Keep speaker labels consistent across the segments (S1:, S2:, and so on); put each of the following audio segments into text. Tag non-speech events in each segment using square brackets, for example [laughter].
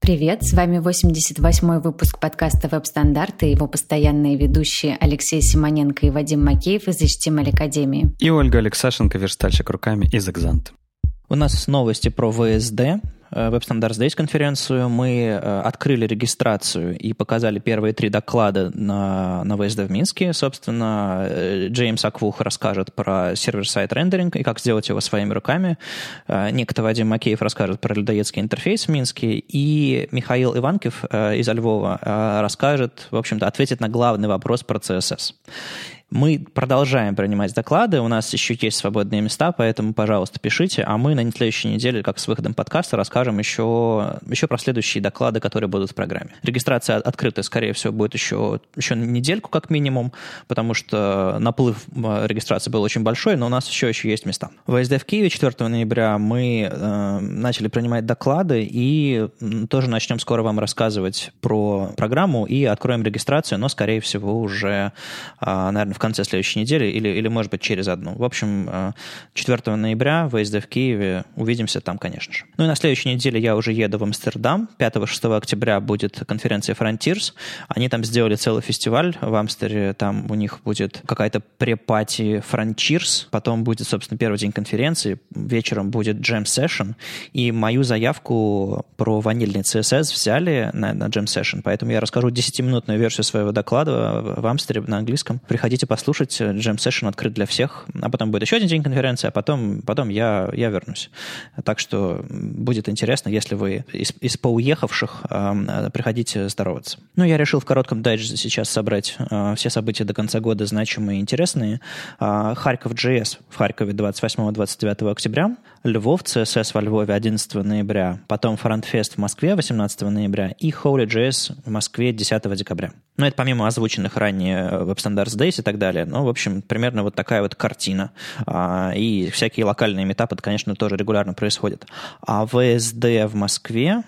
S1: Привет, с вами 88-й выпуск подкаста «Веб-стандарты» и его постоянные ведущие Алексей Симоненко и Вадим Макеев из HTML Академии.
S2: И Ольга Алексашенко, верстальщик руками из «Экзант».
S3: У нас новости про ВСД. Web Standards Days конференцию, мы э, открыли регистрацию и показали первые три доклада на, на VSD в Минске. Собственно, э, Джеймс Аквух расскажет про сервер-сайт рендеринг и как сделать его своими руками. Э, Некто Вадим Макеев расскажет про людоедский интерфейс в Минске. И Михаил Иванков из Львова расскажет, в общем-то, ответит на главный вопрос про CSS. Мы продолжаем принимать доклады, у нас еще есть свободные места, поэтому, пожалуйста, пишите, а мы на следующей неделе, как с выходом подкаста, расскажем еще, еще про следующие доклады, которые будут в программе. Регистрация открытая, скорее всего, будет еще, еще недельку как минимум, потому что наплыв э, регистрации был очень большой, но у нас еще, еще есть места. В СД в Киеве 4 ноября мы э, начали принимать доклады и тоже начнем скоро вам рассказывать про программу и откроем регистрацию, но, скорее всего, уже, э, наверное, конце следующей недели или, или может быть, через одну. В общем, 4 э, ноября в ВСД в Киеве. Увидимся там, конечно же. Ну и на следующей неделе я уже еду в Амстердам. 5-6 октября будет конференция Frontiers. Они там сделали целый фестиваль в Амстере. Там у них будет какая-то препати Frontiers. Потом будет, собственно, первый день конференции. Вечером будет Jam Session. И мою заявку про ванильный CSS взяли на, на Jam Session. Поэтому я расскажу 10-минутную версию своего доклада в Амстере на английском. Приходите послушать. Jam Session открыт для всех. А потом будет еще один день конференции, а потом, потом я, я вернусь. Так что будет интересно, если вы из, из поуехавших э, приходите здороваться. Ну, я решил в коротком дайджесте сейчас собрать э, все события до конца года значимые и интересные. Э, Харьков JS в Харькове 28-29 октября, Lviv CSS во Львове 11 ноября, потом FrontFest в Москве 18 ноября и HolyJS в Москве 10 декабря. Ну, это помимо озвученных ранее Web Standards Days и так далее. Ну, в общем, примерно вот такая вот картина. А, и всякие локальные митапы, конечно, тоже регулярно происходят. А WSD в Москве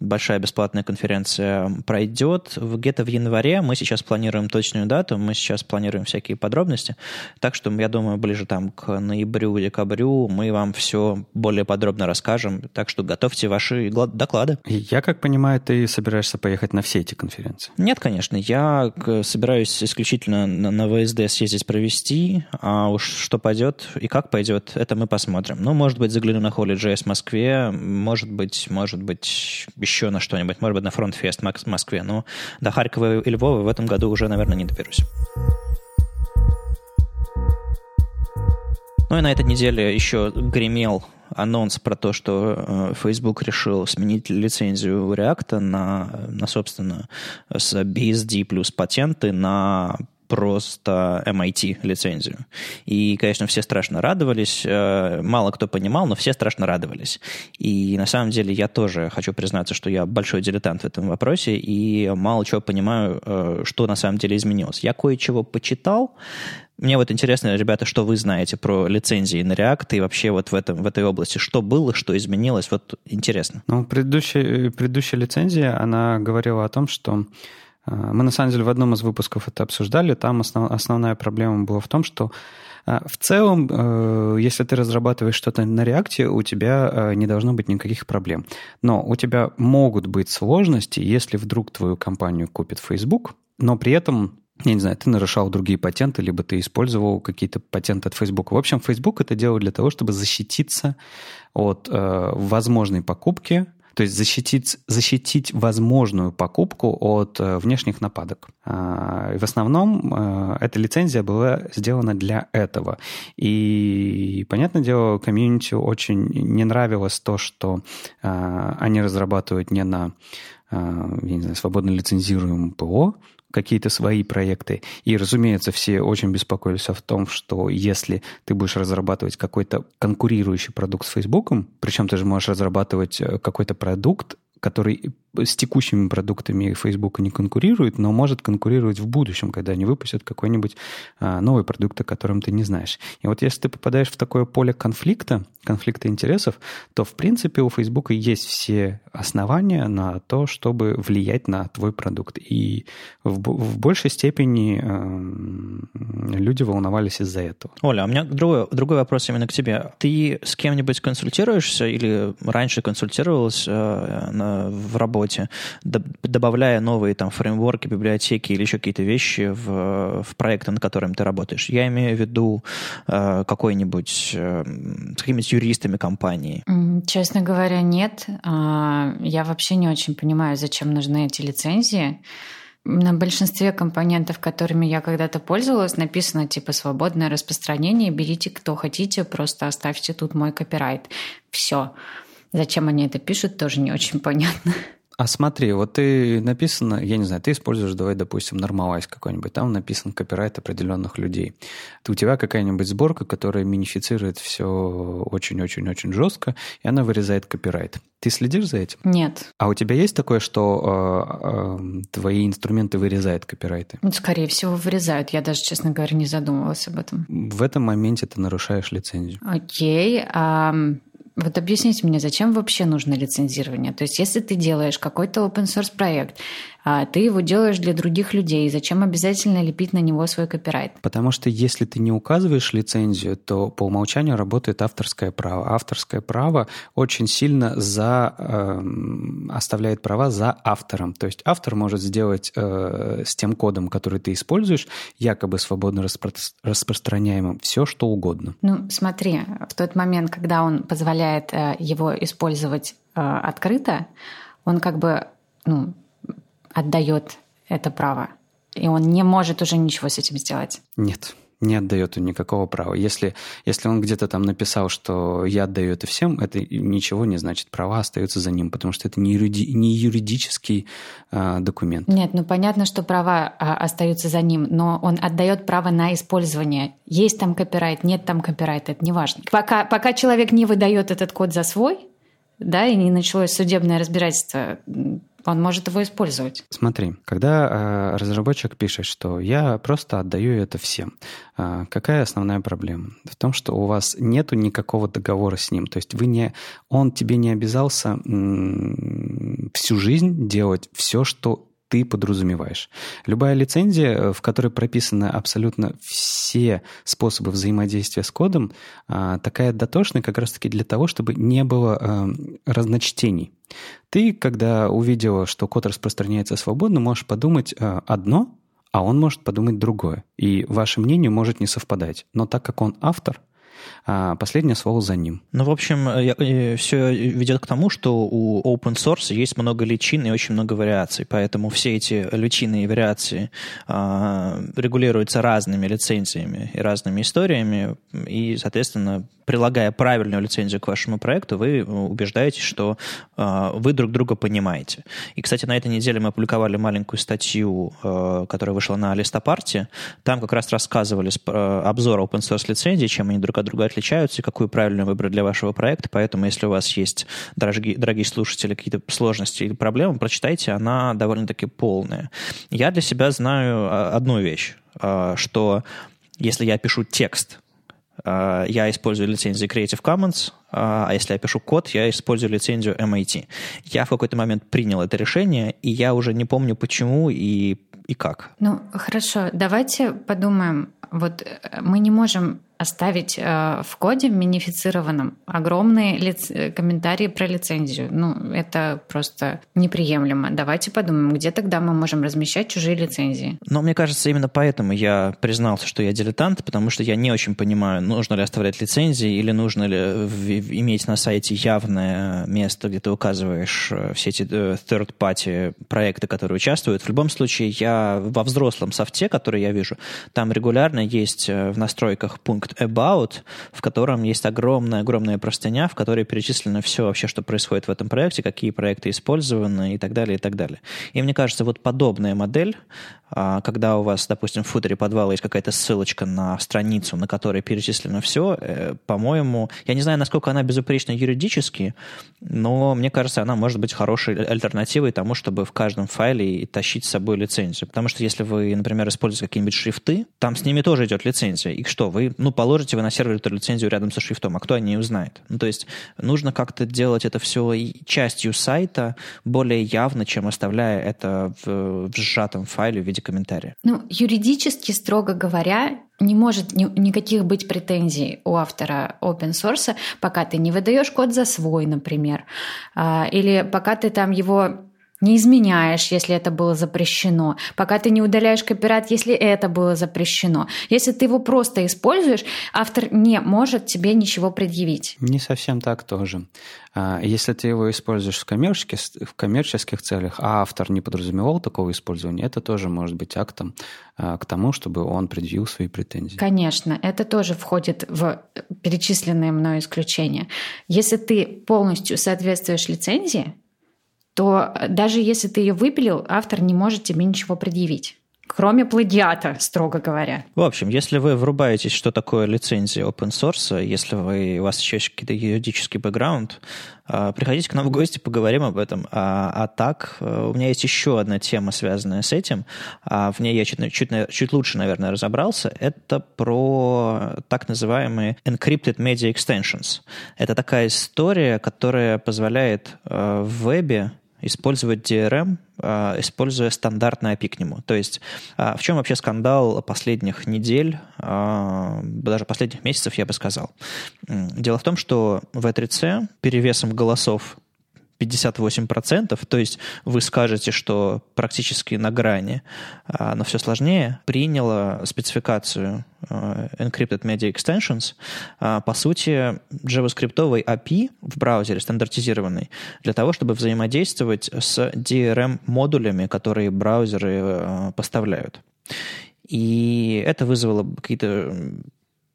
S3: большая бесплатная конференция пройдет где-то в январе. Мы сейчас планируем точную дату, мы сейчас планируем всякие подробности. Так что, я думаю, ближе там к ноябрю-декабрю мы вам все более подробно расскажем. Так что готовьте ваши доклады.
S2: Я, как понимаю, ты собираешься поехать на все эти конференции?
S3: Нет, конечно. Я собираюсь исключительно на, WSD съездить провести, а уж что пойдет и как пойдет, это мы посмотрим. Ну, может быть, загляну на HolyJS в Москве, может быть, может быть, еще на что-нибудь, может быть, на FrontFest в Москве, но до Харькова и Львова в этом году уже, наверное, не доберусь. Ну и на этой неделе еще гремел анонс про то, что э, Facebook решил сменить лицензию React на, на собственно, с BSD плюс патенты на просто MIT лицензию. И, конечно, все страшно радовались. Э, мало кто понимал, но все страшно радовались. И на самом деле я тоже хочу признаться, что я большой дилетант в этом вопросе и мало чего понимаю, э, что на самом деле изменилось. Я кое-чего почитал, мне вот интересно, ребята, что вы знаете про лицензии на React и вообще вот в, этом, в этой области. Что было, что изменилось? Вот интересно.
S2: Ну, предыдущая, предыдущая лицензия, она говорила о том, что мы, на самом деле, в одном из выпусков это обсуждали. Там основ, основная проблема была в том, что а, в целом, э, если ты разрабатываешь что-то на реакте, у тебя э, не должно быть никаких проблем. Но у тебя могут быть сложности, если вдруг твою компанию купит Facebook, но при этом я не знаю, ты нарушал другие патенты, либо ты использовал какие-то патенты от Facebook. В общем, Facebook это делал для того, чтобы защититься от э, возможной покупки то есть защитить, защитить возможную покупку от э, внешних нападок. А, в основном э, эта лицензия была сделана для этого. И, понятное дело, комьюнити очень не нравилось то, что э, они разрабатывают не на я не знаю, свободно лицензируемом ПО, какие-то свои проекты. И, разумеется, все очень беспокоились о том, что если ты будешь разрабатывать какой-то конкурирующий продукт с Фейсбуком, причем ты же можешь разрабатывать э, какой-то продукт, который с текущими продуктами Facebook не конкурирует, но может конкурировать в будущем, когда они выпустят какой-нибудь а, новый продукт, о котором ты не знаешь. И вот если ты попадаешь в такое поле конфликта, конфликта интересов, то, в принципе, у Facebook есть все основания на то, чтобы влиять на твой продукт. И в, в большей степени э, люди волновались из-за этого.
S3: Оля, а у меня другой, другой вопрос именно к тебе. Ты с кем-нибудь консультируешься или раньше консультировалась э, на, в работе работе, добавляя новые там фреймворки, библиотеки или еще какие-то вещи в, в проекты, над которыми ты работаешь. Я имею в виду э, какой-нибудь э, с какими-то юристами компании.
S1: Честно говоря, нет. А, я вообще не очень понимаю, зачем нужны эти лицензии. На большинстве компонентов, которыми я когда-то пользовалась, написано типа свободное распространение, берите кто хотите, просто оставьте тут мой копирайт. Все. Зачем они это пишут, тоже не очень понятно.
S2: А смотри, вот ты написано, я не знаю, ты используешь, давай, допустим, Normalize какой-нибудь, там написан копирайт определенных людей. У тебя какая-нибудь сборка, которая минифицирует все очень-очень-очень жестко, и она вырезает копирайт. Ты следишь за этим?
S1: Нет.
S2: А у тебя есть такое, что э, э, твои инструменты вырезают копирайты?
S1: Ну, скорее всего, вырезают. Я даже, честно говоря, не задумывалась об этом.
S2: В этом моменте ты нарушаешь лицензию.
S1: Окей. А вот объясните мне, зачем вообще нужно лицензирование? То есть, если ты делаешь какой-то open source проект, а ты его делаешь для других людей, зачем обязательно лепить на него свой копирайт?
S2: Потому что если ты не указываешь лицензию, то по умолчанию работает авторское право. Авторское право очень сильно за, э, оставляет права за автором. То есть автор может сделать э, с тем кодом, который ты используешь, якобы свободно распро- распространяемым, все что угодно.
S1: Ну, смотри, в тот момент, когда он позволяет э, его использовать э, открыто, он как бы ну, отдает это право. И он не может уже ничего с этим сделать.
S2: Нет, не отдает он никакого права. Если, если он где-то там написал, что я отдаю это всем, это ничего не значит. Права остаются за ним, потому что это не, юриди, не юридический а, документ.
S1: Нет, ну понятно, что права а, остаются за ним, но он отдает право на использование. Есть там копирайт, нет там копирайта, это не важно. Пока, пока человек не выдает этот код за свой, да, и не началось судебное разбирательство, он может его использовать.
S2: Смотри, когда э, разработчик пишет, что я просто отдаю это всем, э, какая основная проблема? В том, что у вас нету никакого договора с ним. То есть вы не, он тебе не обязался м- всю жизнь делать все, что ты подразумеваешь. Любая лицензия, э, в которой прописаны абсолютно все способы взаимодействия с кодом, а, такая дотошная как раз-таки для того, чтобы не было эм, разночтений. Ты, когда увидела, что код распространяется свободно, можешь подумать э, одно, а он может подумать другое. И ваше мнение может не совпадать. Но так как он автор, а последнее слово за ним.
S3: Ну, в общем, э, все ведет к тому, что у open source есть много личин и очень много вариаций, поэтому все эти личины и вариации а, регулируются разными лицензиями и разными историями, и, соответственно, прилагая правильную лицензию к вашему проекту, вы убеждаетесь, что э, вы друг друга понимаете. И, кстати, на этой неделе мы опубликовали маленькую статью, э, которая вышла на Листопарте. Там как раз рассказывали э, обзор open source лицензий, чем они друг от друга отличаются и какую правильную выбрать для вашего проекта. Поэтому, если у вас есть, дорогие, дорогие слушатели, какие-то сложности или проблемы, прочитайте, она довольно-таки полная. Я для себя знаю а, одну вещь, э, что если я пишу текст, я использую лицензию Creative Commons, а, а если я пишу код, я использую лицензию MIT. Я в какой-то момент принял это решение, и я уже не помню почему и, и как.
S1: Ну, хорошо, давайте подумаем. Вот э, мы не можем оставить э, в коде минифицированном огромные лиц... Э, комментарии про лицензию. Ну, это просто неприемлемо. Давайте подумаем, где тогда мы можем размещать чужие лицензии.
S3: Но мне кажется, именно поэтому я признался, что я дилетант, потому что я не очень понимаю, нужно ли оставлять лицензии или нужно ли иметь на сайте явное место, где ты указываешь э, все эти third-party проекты, которые участвуют. В любом случае, я во взрослом софте, который я вижу, там регулярно есть в настройках пункт пункт About, в котором есть огромная-огромная простыня, в которой перечислено все вообще, что происходит в этом проекте, какие проекты использованы и так далее, и так далее. И мне кажется, вот подобная модель, когда у вас, допустим, в футере подвала есть какая-то ссылочка на страницу, на которой перечислено все, э, по-моему, я не знаю, насколько она безупречна юридически, но мне кажется, она может быть хорошей альтернативой тому, чтобы в каждом файле тащить с собой лицензию. Потому что если вы, например, используете какие-нибудь шрифты, там с ними тоже идет лицензия. И что, вы, ну, положите вы на сервер эту лицензию рядом со шрифтом, а кто о ней узнает? Ну, то есть нужно как-то делать это все частью сайта более явно, чем оставляя это в, в сжатом файле в виде комментария.
S1: Ну, юридически, строго говоря, не может ни, никаких быть претензий у автора open source, пока ты не выдаешь код за свой, например, а, или пока ты там его не изменяешь, если это было запрещено, пока ты не удаляешь копирайт, если это было запрещено. Если ты его просто используешь, автор не может тебе ничего предъявить.
S2: Не совсем так тоже. А, если ты его используешь в коммерческих, в коммерческих целях, а автор не подразумевал такого использования, это тоже может быть актом а, к тому, чтобы он предъявил свои претензии.
S1: Конечно, это тоже входит в перечисленные мной исключения. Если ты полностью соответствуешь лицензии, то даже если ты ее выпилил, автор не может тебе ничего предъявить. Кроме плагиата, строго говоря.
S3: В общем, если вы врубаетесь, что такое лицензия open source, если вы, у вас еще есть какой-то юридический бэкграунд, а, приходите к нам в гости, поговорим об этом. А, а так, э, у меня есть еще одна тема, связанная с этим. А в ней я чуть, чуть, чуть лучше, наверное, разобрался. Это про так называемые encrypted media extensions. Это такая история, которая позволяет э, в вебе использовать DRM, а, используя стандартный API к нему. То есть а, в чем вообще скандал последних недель, а, даже последних месяцев, я бы сказал. Дело в том, что в E3C перевесом голосов 58%, то есть вы скажете, что практически на грани, а, но все сложнее, приняла спецификацию а, Encrypted Media Extensions, а, по сути, JavaScript API в браузере стандартизированный для того, чтобы взаимодействовать с DRM-модулями, которые браузеры поставляют. И это вызвало какие-то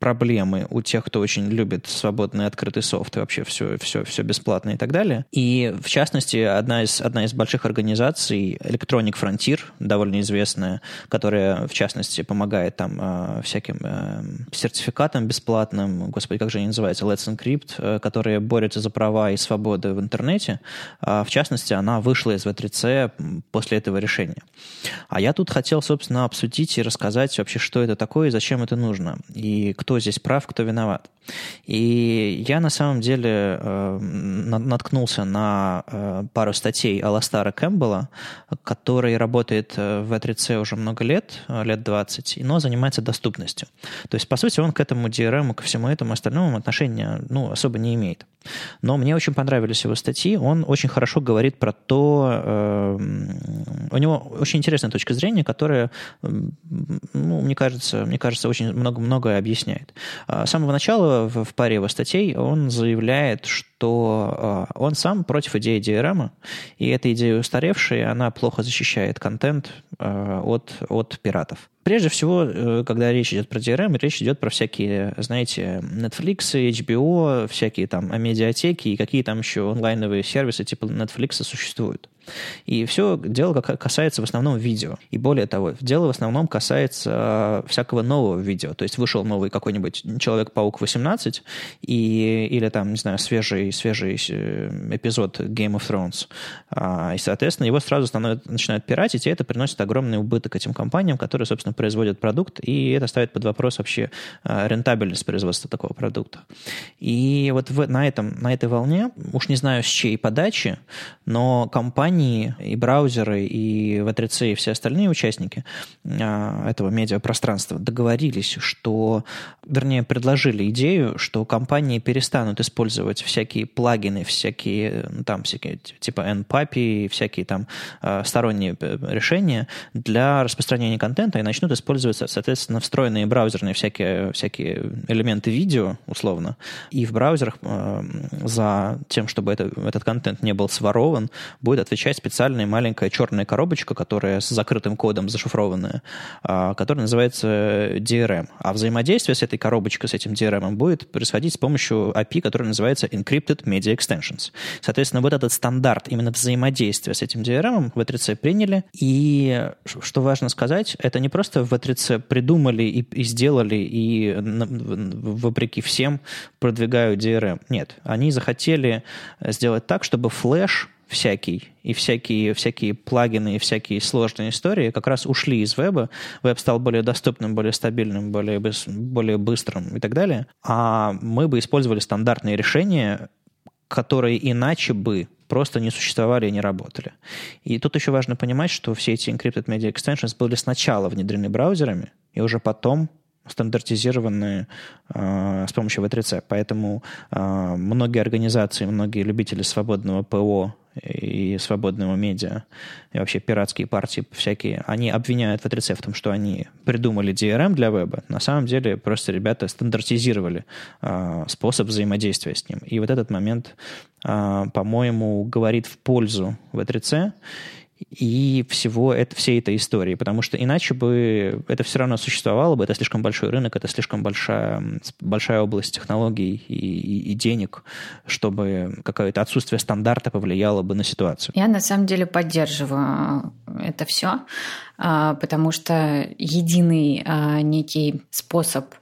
S3: проблемы у тех, кто очень любит свободный открытый софт и вообще все, все, все бесплатно и так далее. И, в частности, одна из, одна из больших организаций, Electronic Frontier, довольно известная, которая, в частности, помогает там э, всяким э, сертификатам бесплатным, господи, как же они называются, Let's Encrypt, э, которые борются за права и свободы в интернете. Э, в частности, она вышла из V3C после этого решения. А я тут хотел, собственно, обсудить и рассказать вообще, что это такое и зачем это нужно. И кто здесь прав, кто виноват. И я на самом деле э, наткнулся на э, пару статей Аластара Кэмпбелла, который работает э, в E3C уже много лет, э, лет 20, но занимается доступностью. То есть, по сути, он к этому DRM, ко всему этому остальному отношения ну, особо не имеет. Но мне очень понравились его статьи. Он очень хорошо говорит про то... Э, у него очень интересная точка зрения, которая, ну, мне кажется, мне кажется, очень много-многое объясняет. С самого начала в паре его статей он заявляет, что э, он сам против идеи DRM, и эта идея устаревшая, она плохо защищает контент э, от, от пиратов. Прежде всего, э, когда речь идет про DRM, речь идет про всякие, знаете, Netflix, HBO, всякие там медиатеки и какие там еще онлайновые сервисы типа Netflix существуют. И все дело касается в основном видео. И более того, дело в основном касается всякого нового видео. То есть вышел новый какой-нибудь Человек-паук 18 и, или там, не знаю, свежий, свежий э, эпизод Game of Thrones. А, и, соответственно, его сразу становят, начинают пиратить, и это приносит огромный убыток этим компаниям, которые, собственно, производят продукт, и это ставит под вопрос вообще а, рентабельность производства такого продукта. И вот в, на, этом, на этой волне, уж не знаю с чьей подачи, но компании и браузеры, и V3C, и все остальные участники а, этого медиапространства договорились, что, вернее, предложили идею, что компании перестанут использовать всякие плагины, всякие, ну, там, всякие, типа NPAPI, всякие там а, сторонние э, решения для распространения контента и начнут использоваться, соответственно, встроенные браузерные всякие, всякие элементы видео, условно, и в браузерах э, за тем, чтобы это, этот контент не был сворован, будет отвечать специальная маленькая черная коробочка, которая с закрытым кодом зашифрованная, э, которая называется DRM. А взаимодействие с этой коробочкой, с этим DRM будет происходить с помощью API, который называется Encrypted Media Extensions. Соответственно, вот этот стандарт именно взаимодействия с этим DRM в E3C приняли. И, что важно сказать, это не просто в V3C придумали и, и сделали, и вопреки всем продвигают DRM. Нет, они захотели сделать так, чтобы флеш всякий, и всякие, всякие плагины, и всякие сложные истории как раз ушли из веба. Веб стал более доступным, более стабильным, более, более быстрым и так далее. А мы бы использовали стандартные решения, которые иначе бы просто не существовали и не работали. И тут еще важно понимать, что все эти encrypted media extensions были сначала внедрены браузерами, и уже потом стандартизированные э, с помощью V3C. Поэтому э, многие организации, многие любители свободного ПО и, свободного медиа, и вообще пиратские партии всякие, они обвиняют В3C в том, что они придумали DRM для веба. На самом деле просто ребята стандартизировали э, способ взаимодействия с ним. И вот этот момент, э, по-моему, говорит в пользу В3C и всего это, всей этой истории, потому что иначе бы это все равно существовало бы, это слишком большой рынок, это слишком большая, большая область технологий и, и, и денег, чтобы какое-то отсутствие стандарта повлияло бы на ситуацию.
S1: Я на самом деле поддерживаю это все, а, потому что единый а, некий способ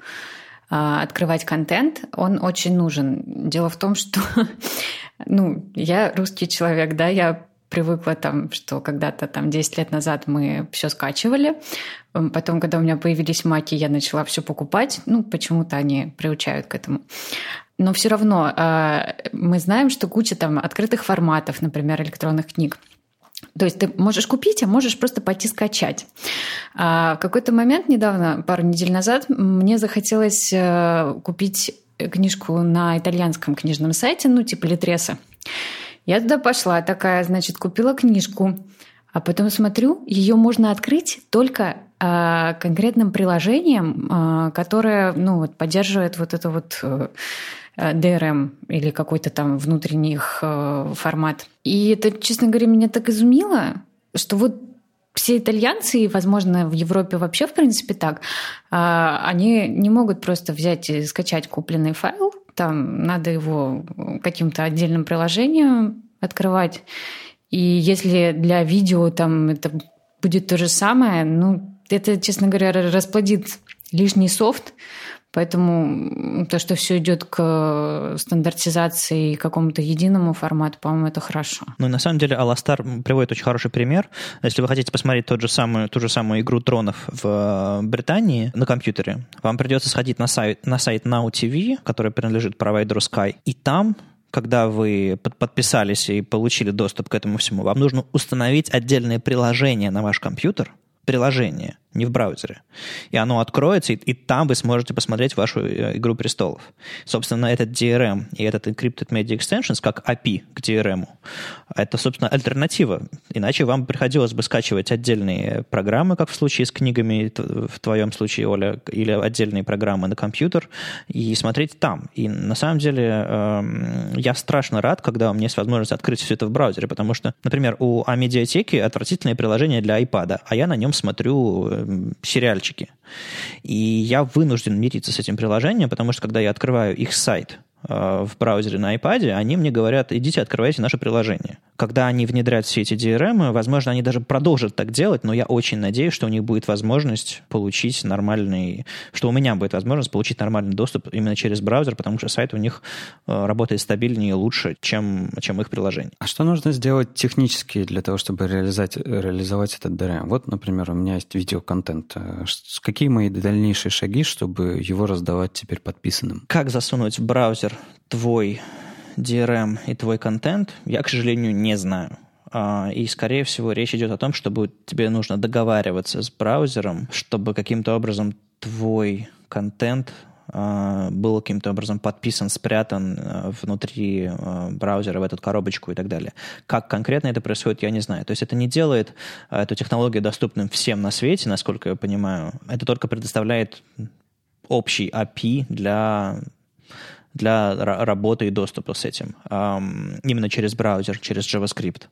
S1: а, открывать контент, он очень нужен. Дело в том, что [laughs] ну, я русский человек, да, я привыкла там, что когда-то там 10 лет назад мы все скачивали. Потом, когда у меня появились маки, я начала все покупать. Ну, почему-то они приучают к этому. Но все равно э, мы знаем, что куча там открытых форматов, например, электронных книг. То есть ты можешь купить, а можешь просто пойти скачать. А в какой-то момент недавно, пару недель назад, мне захотелось э, купить книжку на итальянском книжном сайте, ну, типа Литреса. Я туда пошла, такая, значит, купила книжку, а потом смотрю, ее можно открыть только э, конкретным приложением, э, которое ну, вот, поддерживает вот это вот э, DRM или какой-то там внутренний их э, формат. И это, честно говоря, меня так изумило, что вот все итальянцы, и, возможно, в Европе вообще, в принципе, так, они не могут просто взять и скачать купленный файл, там надо его каким-то отдельным приложением открывать. И если для видео там это будет то же самое, ну, это, честно говоря, расплодит лишний софт, Поэтому то, что все идет к стандартизации и какому-то единому формату, по-моему, это хорошо.
S3: Ну, на самом деле, Аластар приводит очень хороший пример. Если вы хотите посмотреть тот же самый, ту же самую игру тронов в э, Британии на компьютере, вам придется сходить на сайт, на сайт Now TV, который принадлежит провайдеру Sky, и там когда вы подписались и получили доступ к этому всему, вам нужно установить отдельное приложение на ваш компьютер, приложение, не в браузере. И оно откроется, и, и там вы сможете посмотреть вашу э, «Игру престолов». Собственно, этот DRM и этот Encrypted Media Extensions, как API к DRM, это, собственно, альтернатива. Иначе вам приходилось бы скачивать отдельные программы, как в случае с книгами, в твоем случае, Оля, или отдельные программы на компьютер, и смотреть там. И на самом деле э, я страшно рад, когда у меня есть возможность открыть все это в браузере, потому что, например, у Амедиатеки отвратительное приложение для iPad, а я на нем смотрю э, сериальчики. И я вынужден мириться с этим приложением, потому что когда я открываю их сайт, в браузере на iPad, они мне говорят, идите, открывайте наше приложение. Когда они внедряют все эти DRM, возможно, они даже продолжат так делать, но я очень надеюсь, что у них будет возможность получить нормальный, что у меня будет возможность получить нормальный доступ именно через браузер, потому что сайт у них э, работает стабильнее и лучше, чем, чем их приложение.
S2: А что нужно сделать технически для того, чтобы реализовать, реализовать этот DRM? Вот, например, у меня есть видеоконтент. Э, какие мои дальнейшие шаги, чтобы его раздавать теперь подписанным?
S3: Как засунуть в браузер твой DRM и твой контент, я, к сожалению, не знаю. А, и, скорее всего, речь идет о том, что тебе нужно договариваться с браузером, чтобы каким-то образом твой контент а, был каким-то образом подписан, спрятан а, внутри браузера в эту коробочку и так далее. Как конкретно это происходит, я не знаю. То есть это не делает эту технологию доступным всем на свете, насколько я понимаю. Это только предоставляет общий API для для работы и доступа с этим. Именно через браузер, через JavaScript.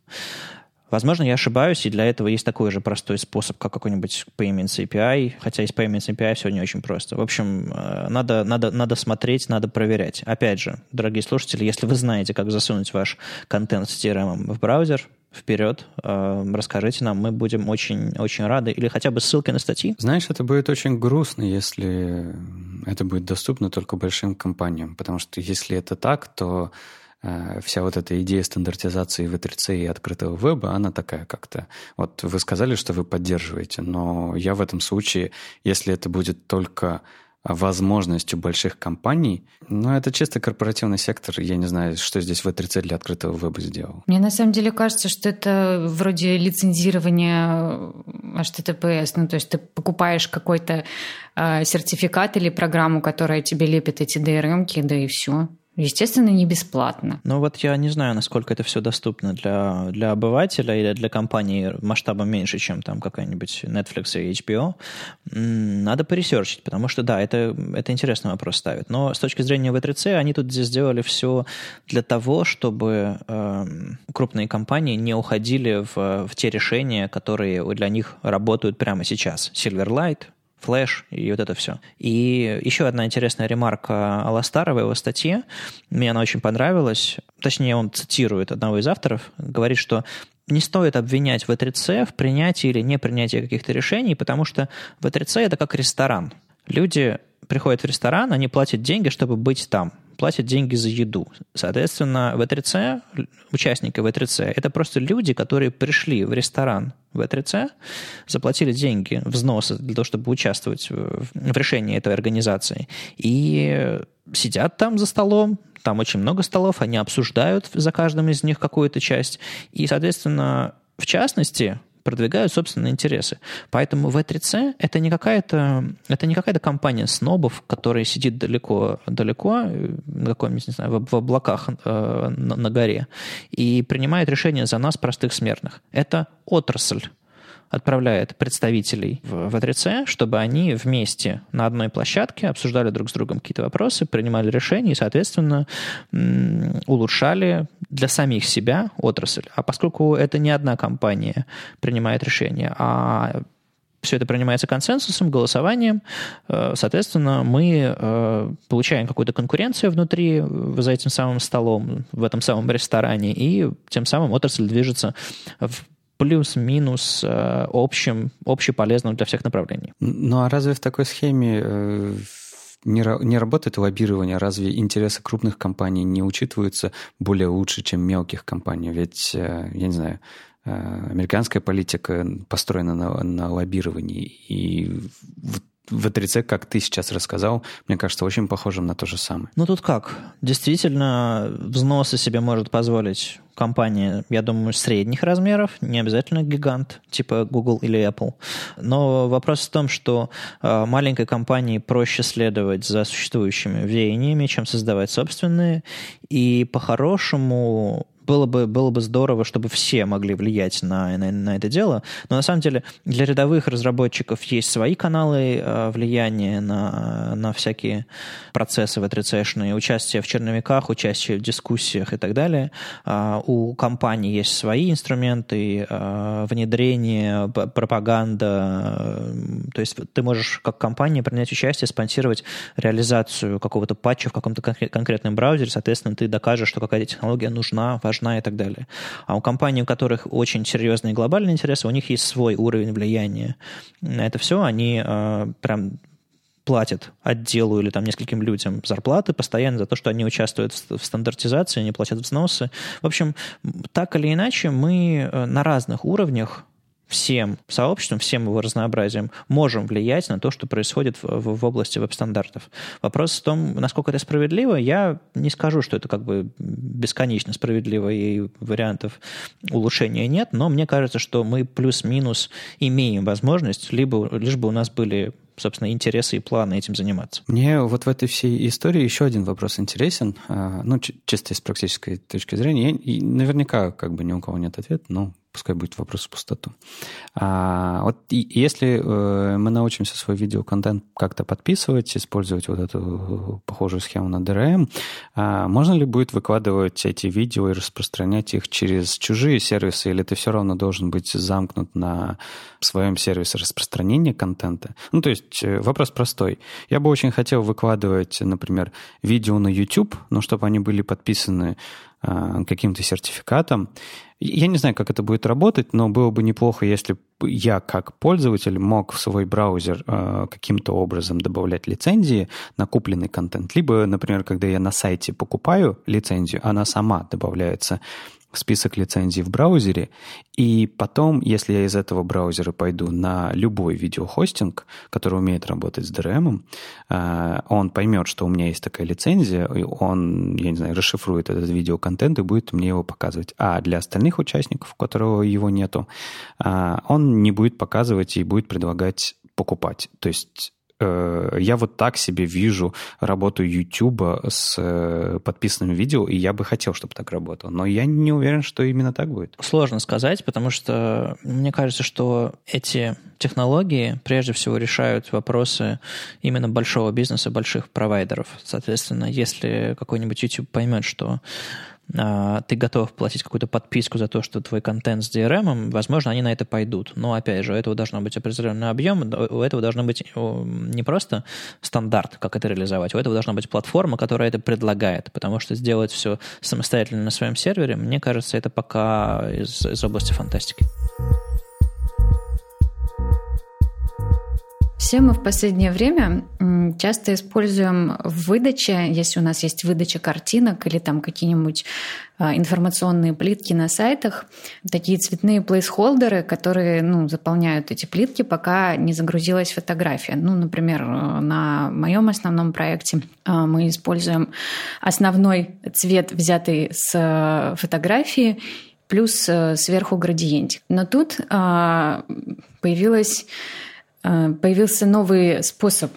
S3: Возможно, я ошибаюсь, и для этого есть такой же простой способ, как какой-нибудь Payments API, хотя из Payments API все не очень просто. В общем, э, надо, надо, надо смотреть, надо проверять. Опять же, дорогие слушатели, если вы знаете, как засунуть ваш контент с CRM в браузер, вперед, э, расскажите нам, мы будем очень-очень рады. Или хотя бы ссылкой на статьи.
S2: Знаешь, это будет очень грустно, если это будет доступно только большим компаниям, потому что если это так, то э, вся вот эта идея стандартизации V3C и открытого веба, она такая как-то... Вот вы сказали, что вы поддерживаете, но я в этом случае, если это будет только возможностью больших компаний. Но это чисто корпоративный сектор. Я не знаю, что здесь V3C для открытого веба сделал.
S1: Мне на самом деле кажется, что это вроде лицензирования HTTPS. Ну, то есть ты покупаешь какой-то э, сертификат или программу, которая тебе лепит эти DRM, да и все. Естественно, не бесплатно.
S3: Ну вот я не знаю, насколько это все доступно для, для обывателя или для компании масштабом меньше, чем там какая-нибудь Netflix и HBO. Надо поресерчить, потому что, да, это, это интересный вопрос ставит. Но с точки зрения V3C, они тут здесь сделали все для того, чтобы э, крупные компании не уходили в, в те решения, которые для них работают прямо сейчас. Silverlight, Флэш и вот это все. И еще одна интересная ремарка Аластара в его статье. Мне она очень понравилась. Точнее, он цитирует одного из авторов. Говорит, что не стоит обвинять V3C в принятии или не принятии каких-то решений, потому что V3C это как ресторан. Люди приходят в ресторан, они платят деньги, чтобы быть там платят деньги за еду. Соответственно, V3C, участники V3C, это просто люди, которые пришли в ресторан V3C, заплатили деньги, взносы для того, чтобы участвовать в, в решении этой организации, и сидят там за столом, там очень много столов, они обсуждают за каждым из них какую-то часть, и, соответственно, в частности, продвигают собственные интересы. Поэтому V3C это не какая-то, это не какая-то компания снобов, которая сидит далеко-далеко, на каком-нибудь, не знаю, в, в облаках э, на, на горе, и принимает решения за нас, простых смертных. Это отрасль отправляет представителей в, в 3 чтобы они вместе на одной площадке обсуждали друг с другом какие-то вопросы, принимали решения и, соответственно, улучшали для самих себя отрасль. А поскольку это не одна компания принимает решения, а все это принимается консенсусом, голосованием. Э, соответственно, мы э, получаем какую-то конкуренцию внутри за этим самым столом, в этом самом ресторане, и тем самым отрасль движется в плюс-минус э, общим, общеполезным для всех направлений.
S2: Ну а разве в такой схеме э, не, не работает лоббирование? Разве интересы крупных компаний не учитываются более лучше, чем мелких компаний? Ведь, э, я не знаю, американская политика построена на, на лоббировании, и в V3C, как ты сейчас рассказал, мне кажется, очень похожим на то же самое.
S3: Ну тут как? Действительно, взносы себе может позволить компания, я думаю, средних размеров, не обязательно гигант, типа Google или Apple. Но вопрос в том, что э, маленькой компании проще следовать за существующими веяниями, чем создавать собственные. И по-хорошему было бы, было бы здорово, чтобы все могли влиять на, на, на это дело. Но на самом деле для рядовых разработчиков есть свои каналы э, влияния на, на всякие процессы в 3 участие в черновиках, участие в дискуссиях и так далее. Э, у компаний есть свои инструменты, э, внедрение, пропаганда. То есть ты можешь как компания принять участие, спонсировать реализацию какого-то патча в каком-то конкретном браузере. Соответственно, ты докажешь, что какая-то технология нужна, важна и так далее. А у компаний, у которых очень серьезные глобальные интересы, у них есть свой уровень влияния на это все. Они э, прям платят отделу или там нескольким людям зарплаты постоянно за то, что они участвуют в стандартизации, они платят взносы. В общем, так или иначе, мы э, на разных уровнях всем сообществом, всем его разнообразием можем влиять на то, что происходит в, в, в области веб-стандартов. Вопрос в том, насколько это справедливо. Я не скажу, что это как бы бесконечно справедливо и вариантов улучшения нет, но мне кажется, что мы плюс-минус имеем возможность, либо лишь бы у нас были собственно, интересы и планы этим заниматься.
S2: Мне вот в этой всей истории еще один вопрос интересен, а, ну, чисто с практической точки зрения. И наверняка как бы ни у кого нет ответа, но пускай будет вопрос в пустоту. А, вот и, если э, мы научимся свой видеоконтент как-то подписывать, использовать вот эту похожую схему на DRM, а, можно ли будет выкладывать эти видео и распространять их через чужие сервисы, или ты все равно должен быть замкнут на своем сервисе распространения контента? Ну, то есть э, вопрос простой. Я бы очень хотел выкладывать, например, видео на YouTube, но чтобы они были подписаны каким-то сертификатом. Я не знаю, как это будет работать, но было бы неплохо, если я как пользователь мог в свой браузер э, каким-то образом добавлять лицензии на купленный контент. Либо, например, когда я на сайте покупаю лицензию, она сама добавляется список лицензий в браузере, и потом, если я из этого браузера пойду на любой видеохостинг, который умеет работать с DRM, э, он поймет, что у меня есть такая лицензия, и он, я не знаю, расшифрует этот видеоконтент и будет мне его показывать. А для остальных участников, у которого его нету, э, он не будет показывать и будет предлагать покупать. То есть я вот так себе вижу работу YouTube с э, подписанным видео, и я бы хотел, чтобы так работало. Но я не уверен, что именно так будет.
S3: Сложно сказать, потому что мне кажется, что эти технологии прежде всего решают вопросы именно большого бизнеса, больших провайдеров. Соответственно, если какой-нибудь YouTube поймет, что ты готов платить какую-то подписку за то, что твой контент с DRM, возможно, они на это пойдут. Но, опять же, у этого должно быть определенный объем, у этого должно быть не просто стандарт, как это реализовать, у этого должна быть платформа, которая это предлагает, потому что сделать все самостоятельно на своем сервере, мне кажется, это пока из, из области фантастики.
S1: Все мы в последнее время часто используем в выдаче, если у нас есть выдача картинок или там какие-нибудь а, информационные плитки на сайтах, такие цветные плейсхолдеры, которые ну, заполняют эти плитки, пока не загрузилась фотография. Ну, например, на моем основном проекте а, мы используем основной цвет, взятый с а, фотографии, плюс сверху градиентик. Но тут появилась Э, появился новый способ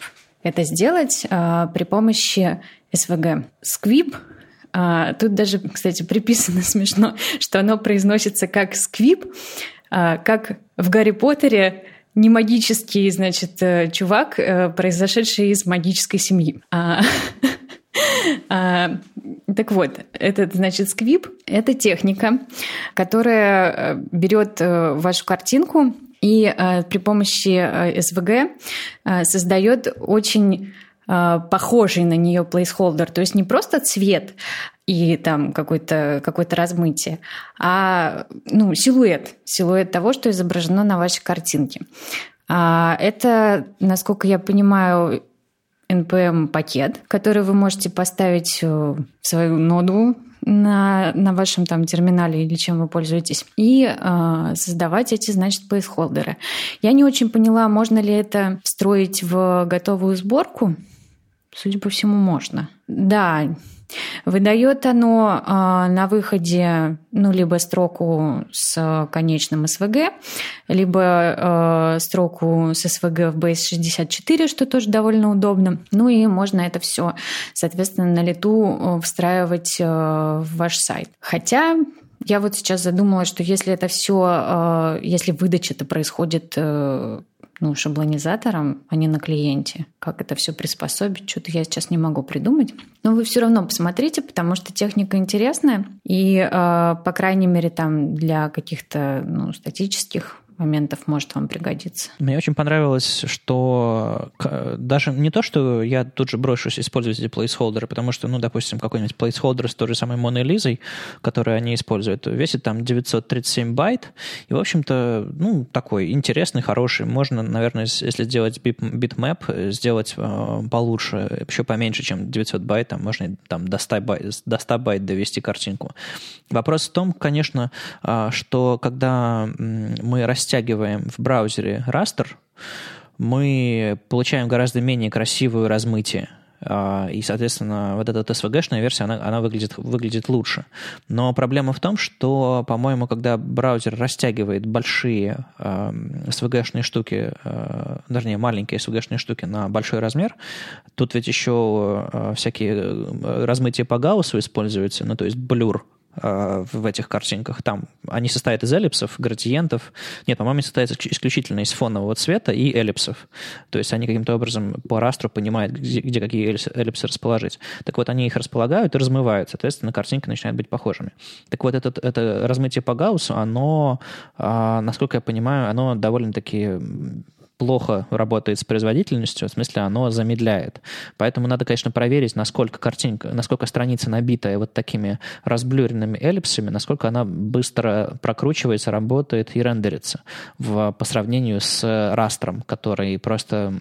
S1: это сделать э, при помощи СВГ. Сквип э, Тут даже, кстати, приписано [laughs] смешно, что оно произносится как сквип, как в Гарри Поттере не магический, значит, чувак, произошедший из магической семьи. А, [laughs] а, так вот, этот, значит, сквип — это техника, которая берет вашу картинку и э, при помощи э, СВГ э, создает очень похожий на нее плейсхолдер, то есть не просто цвет и там какое-то какое размытие, а ну, силуэт, силуэт того, что изображено на вашей картинке. А это, насколько я понимаю, NPM-пакет, который вы можете поставить в свою ноду на, на вашем там терминале или чем вы пользуетесь, и э, создавать эти, значит, плейсхолдеры. Я не очень поняла, можно ли это встроить в готовую сборку. Судя по всему, можно. Да, Выдает оно э, на выходе ну, либо строку с конечным SVG, либо э, строку с SVG в Base64, что тоже довольно удобно. Ну и можно это все, соответственно, на лету э, встраивать в ваш сайт. Хотя я вот сейчас задумалась, что если это все, если выдача-то происходит э, ну, шаблонизатором, а не на клиенте. Как это все приспособить, что-то я сейчас не могу придумать. Но вы все равно посмотрите, потому что техника интересная. И, э, по крайней мере, там для каких-то ну, статических моментов может вам пригодиться.
S3: Мне очень понравилось, что даже не то, что я тут же брошусь использовать эти плейсхолдеры, потому что, ну, допустим, какой-нибудь плейсхолдер с той же самой Моной который они используют, весит там 937 байт, и, в общем-то, ну, такой интересный, хороший. Можно, наверное, если сделать bitmap, сделать э, получше, еще поменьше, чем 900 байт, там можно там до 100 байт, до 100 байт довести картинку. Вопрос в том, конечно, э, что когда мы растем растягиваем в браузере растр, мы получаем гораздо менее красивое размытие. А, и, соответственно, вот эта SVG-шная версия, она, она выглядит, выглядит лучше. Но проблема в том, что, по-моему, когда браузер растягивает большие э, SVG-шные штуки, э, вернее, маленькие SVG-шные штуки на большой размер, тут ведь еще э, всякие размытия по Гауссу используются, ну, то есть блюр в этих картинках. Там они состоят из эллипсов, градиентов. Нет, по-моему, они состоят исключительно из фонового цвета и эллипсов. То есть они каким-то образом по растру понимают, где, где какие эллипсы расположить. Так вот, они их располагают и размывают. Соответственно, картинки начинают быть похожими. Так вот, это, это размытие по Гауссу, оно, а, насколько я понимаю, оно довольно-таки плохо работает с производительностью, в смысле оно замедляет. Поэтому надо, конечно, проверить, насколько картинка, насколько страница набитая вот такими разблюренными эллипсами, насколько она быстро прокручивается, работает и рендерится в, по сравнению с растром, который просто...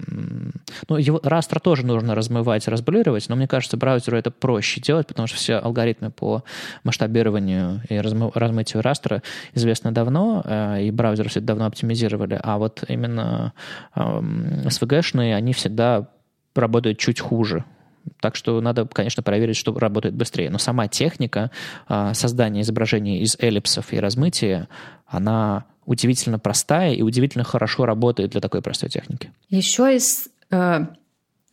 S3: Ну, его, растр тоже нужно размывать, разблюривать, но мне кажется, браузеру это проще делать, потому что все алгоритмы по масштабированию и размы, размытию растра известны давно, э, и браузеры все это давно оптимизировали, а вот именно SVG-шные, они всегда работают чуть хуже. Так что надо, конечно, проверить, что работает быстрее. Но сама техника а, создания изображений из эллипсов и размытия, она удивительно простая и удивительно хорошо работает для такой простой техники.
S1: Еще из э,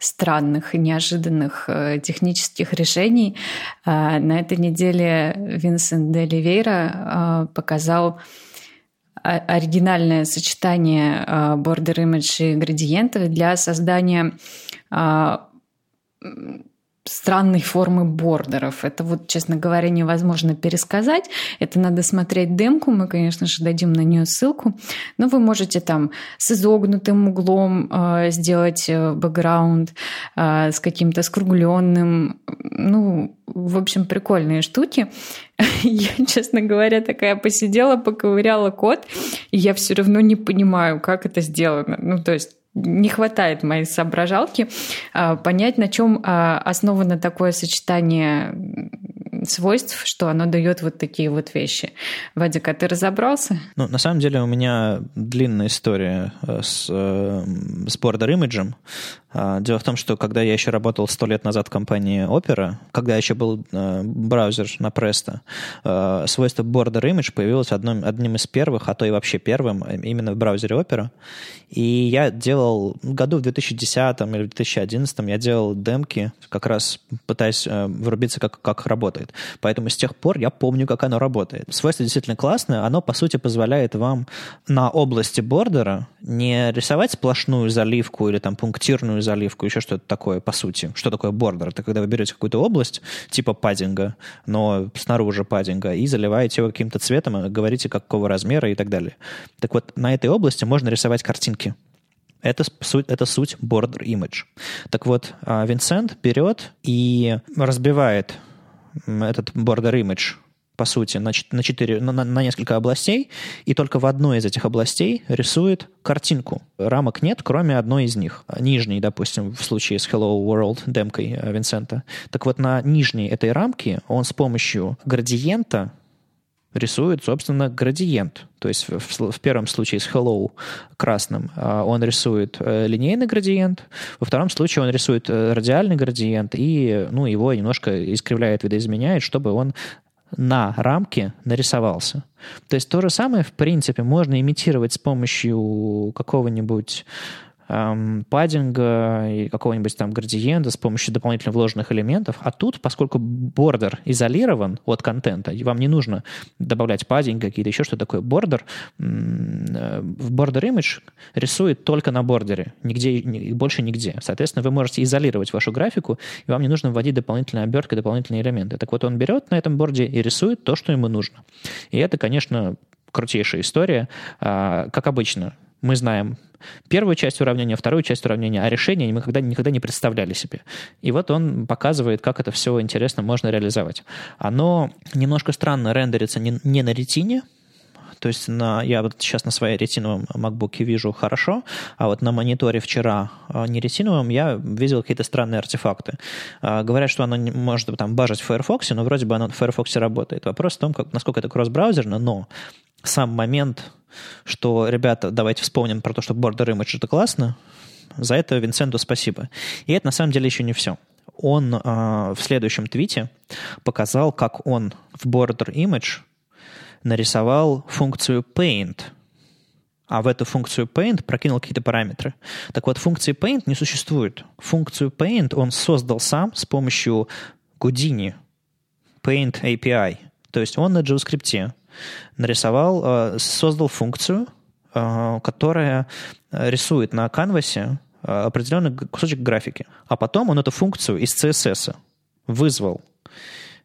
S1: странных и неожиданных э, технических решений. Э, на этой неделе Винсент де Ливейра э, показал оригинальное сочетание border image и градиентов для создания странной формы бордеров. Это вот, честно говоря, невозможно пересказать. Это надо смотреть демку. Мы, конечно же, дадим на нее ссылку. Но вы можете там с изогнутым углом э, сделать э, бэкграунд, э, с каким-то скругленным. Ну, в общем, прикольные штуки. [laughs] Я, честно говоря, такая посидела, поковыряла код, и я все равно не понимаю, как это сделано. Ну, то есть не хватает моей соображалки а, понять, на чем а, основано такое сочетание свойств, что оно дает вот такие вот вещи. Вадик, а ты разобрался?
S3: Ну, на самом деле у меня длинная история э, с, э, с border image. А, дело в том, что когда я еще работал сто лет назад в компании Opera, когда еще был э, браузер на Presto, свойство border image появилось одним, одним из первых, а то и вообще первым, именно в браузере Opera. И я делал, году в 2010 или 2011 я делал демки, как раз пытаясь врубиться, как, как работает. Поэтому с тех пор я помню, как оно работает. Свойство действительно классное. Оно, по сути, позволяет вам на области бордера не рисовать сплошную заливку или там пунктирную заливку, еще что-то такое, по сути. Что такое бордер? Это когда вы берете какую-то область, типа паддинга, но снаружи паддинга, и заливаете его каким-то цветом, говорите, какого размера и так далее. Так вот, на этой области можно рисовать картинки. Это суть, это суть border image. Так вот, а, Винсент берет и разбивает этот border image по сути, на, на, 4, на, на несколько областей, и только в одной из этих областей рисует картинку. Рамок нет, кроме одной из них. Нижней, допустим, в случае с Hello World демкой э, Винсента. Так вот, на нижней этой рамке он с помощью градиента рисует, собственно, градиент. То есть в, в первом случае с hello красным а, он рисует э, линейный градиент, во втором случае он рисует э, радиальный градиент и ну, его немножко искривляет, видоизменяет, чтобы он на рамке нарисовался. То есть то же самое, в принципе, можно имитировать с помощью какого-нибудь эм, паддинга и какого-нибудь там градиента с помощью дополнительно вложенных элементов. А тут, поскольку бордер изолирован от контента, вам не нужно добавлять паддинг какие-то еще что такое, бордер э, в border image рисует только на бордере, нигде, больше нигде. Соответственно, вы можете изолировать вашу графику, и вам не нужно вводить дополнительные обертки, дополнительные элементы. Так вот, он берет на этом борде и рисует то, что ему нужно. И это, конечно, крутейшая история. А, как обычно, мы знаем первую часть уравнения, вторую часть уравнения, а решение мы никогда, никогда не представляли себе. И вот он показывает, как это все интересно можно реализовать. Оно немножко странно рендерится не, не на ретине, то есть на, я вот сейчас на своей ретиновом MacBook вижу хорошо, а вот на мониторе вчера а, не ретиновом я видел какие-то странные артефакты. А, говорят, что оно может там бажить в Firefox, но вроде бы оно в Firefox работает. Вопрос в том, как, насколько это кросс-браузерно, но сам момент что, ребята, давайте вспомним про то, что border image это классно, за это Винсенту спасибо. И это на самом деле еще не все. Он э, в следующем твите показал, как он в border image нарисовал функцию paint, а в эту функцию paint прокинул какие-то параметры. Так вот, функции paint не существует. Функцию paint он создал сам с помощью Houdini Paint API. То есть он на JavaScript нарисовал, э, создал функцию, э, которая рисует на канвасе э, определенный кусочек графики. А потом он эту функцию из CSS вызвал.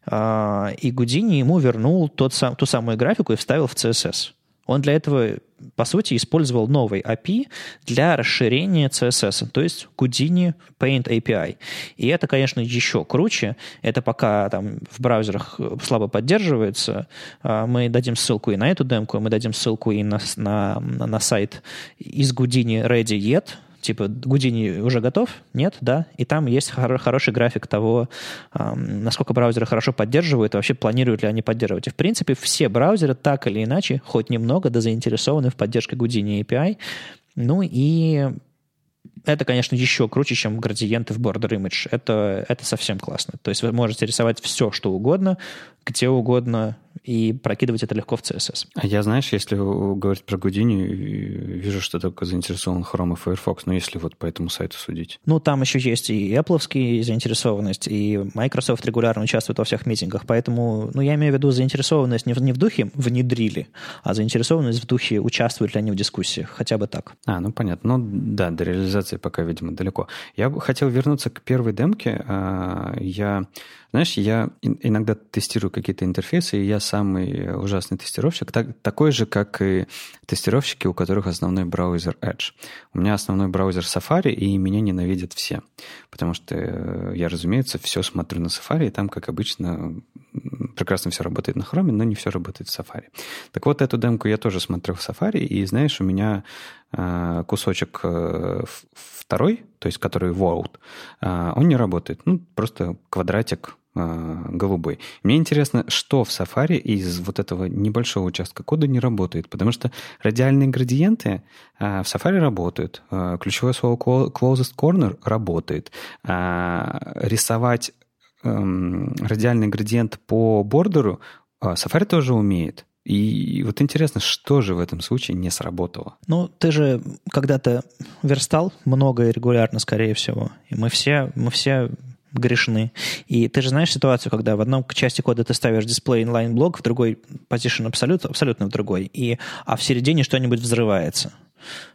S3: И Гудини ему вернул тот сам, ту самую графику и вставил в CSS. Он для этого, по сути, использовал новый API для расширения CSS, то есть Houdini Paint API. И это, конечно, еще круче. Это пока там в браузерах слабо поддерживается. А, мы дадим ссылку и на эту демку, мы дадим ссылку и на, на, на сайт из Houdini Ready Yet, типа Гудини уже готов? Нет? Да? И там есть хор- хороший график того, эм, насколько браузеры хорошо поддерживают, и вообще планируют ли они поддерживать. И, в принципе, все браузеры так или иначе, хоть немного, да заинтересованы в поддержке Гудини API. Ну и это, конечно, еще круче, чем градиенты в Border Image. Это, это совсем классно. То есть вы можете рисовать все, что угодно, где угодно, и прокидывать это легко в CSS.
S2: А я, знаешь, если говорить про Гудини, вижу, что только заинтересован Chrome и Firefox, но если вот по этому сайту судить.
S3: Ну, там еще есть и Apple заинтересованность, и Microsoft регулярно участвует во всех митингах, поэтому, ну, я имею в виду заинтересованность не в, не в духе внедрили, а заинтересованность в духе участвуют ли они в дискуссиях, хотя бы так.
S2: А, ну, понятно. Ну, да, до реализации пока, видимо, далеко. Я бы хотел вернуться к первой демке. А, я знаешь, я иногда тестирую какие-то интерфейсы, и я самый ужасный тестировщик, так, такой же, как и тестировщики, у которых основной браузер Edge. У меня основной браузер Safari, и меня ненавидят все. Потому что э, я, разумеется, все смотрю на Safari, и там, как обычно, прекрасно все работает на Chrome, но не все работает в Safari. Так вот, эту демку я тоже смотрел в Safari, и, знаешь, у меня э, кусочек э, второй, то есть который World, он не работает. Ну, просто квадратик а, голубой. Мне интересно, что в Safari из вот этого небольшого участка кода не работает, потому что радиальные градиенты а, в Safari работают, а, ключевое слово closest corner работает, рисовать эм, радиальный градиент по бордеру Safari тоже умеет. И вот интересно, что же в этом случае не сработало?
S3: Ну, ты же когда-то верстал много и регулярно, скорее всего. И мы все, мы все грешны. И ты же знаешь ситуацию, когда в одном части кода ты ставишь дисплей inline блок, в другой position абсолютно, абсолютно в другой, и, а в середине что-нибудь взрывается.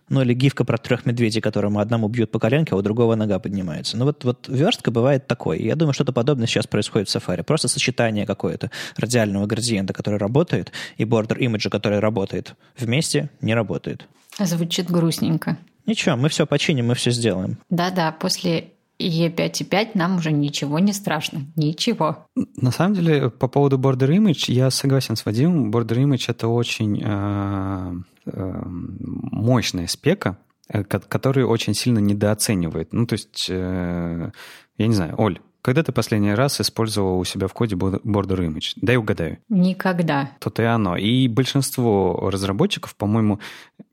S3: Ну, или гифка про трех медведей, которому одному бьют по коленке, а у другого нога поднимается. Ну, вот, вот верстка бывает такой. Я думаю, что-то подобное сейчас происходит в Safari. Просто сочетание какое-то радиального градиента, который работает, и border имиджа, который работает, вместе не работает.
S1: Звучит грустненько.
S3: Ничего, мы все починим, мы все сделаем.
S1: Да-да, после E5.5 нам уже ничего не страшно. Ничего.
S2: На самом деле, по поводу Border Image, я согласен с Вадимом. Border Image — это очень э, э, мощная спека, э, который очень сильно недооценивает. Ну, то есть, э, я не знаю, Оль, когда ты последний раз использовал у себя в коде Border Image? Дай угадаю.
S1: Никогда.
S2: То-то и оно. И большинство разработчиков, по-моему,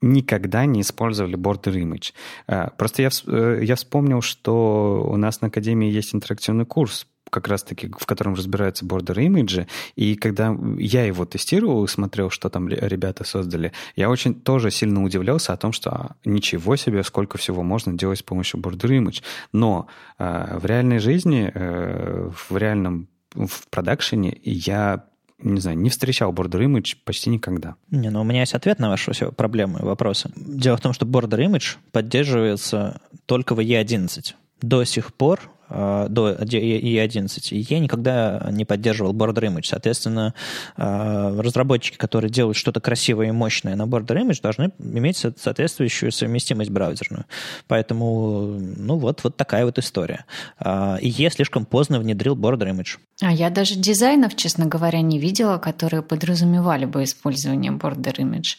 S2: никогда не использовали Border Image. А, просто я, э, я вспомнил, что у нас на Академии есть интерактивный курс как раз-таки, в котором разбираются border image, и когда я его тестировал и смотрел, что там ребята создали, я очень тоже сильно удивлялся о том, что а, ничего себе, сколько всего можно делать с помощью border image. Но э, в реальной жизни, э, в реальном в продакшене я не знаю, не встречал border image почти никогда.
S3: Не, ну у меня есть ответ на ваши все проблемы и вопросы. Дело в том, что border image поддерживается только в E11. До сих пор до E11. И я никогда не поддерживал Border Image. Соответственно, э, разработчики, которые делают что-то красивое и мощное на Border Image, должны иметь соответствующую совместимость браузерную. Поэтому, ну вот, вот такая вот история. Э, и я слишком поздно внедрил Border Image.
S1: А я даже дизайнов, честно говоря, не видела, которые подразумевали бы использование Border Image.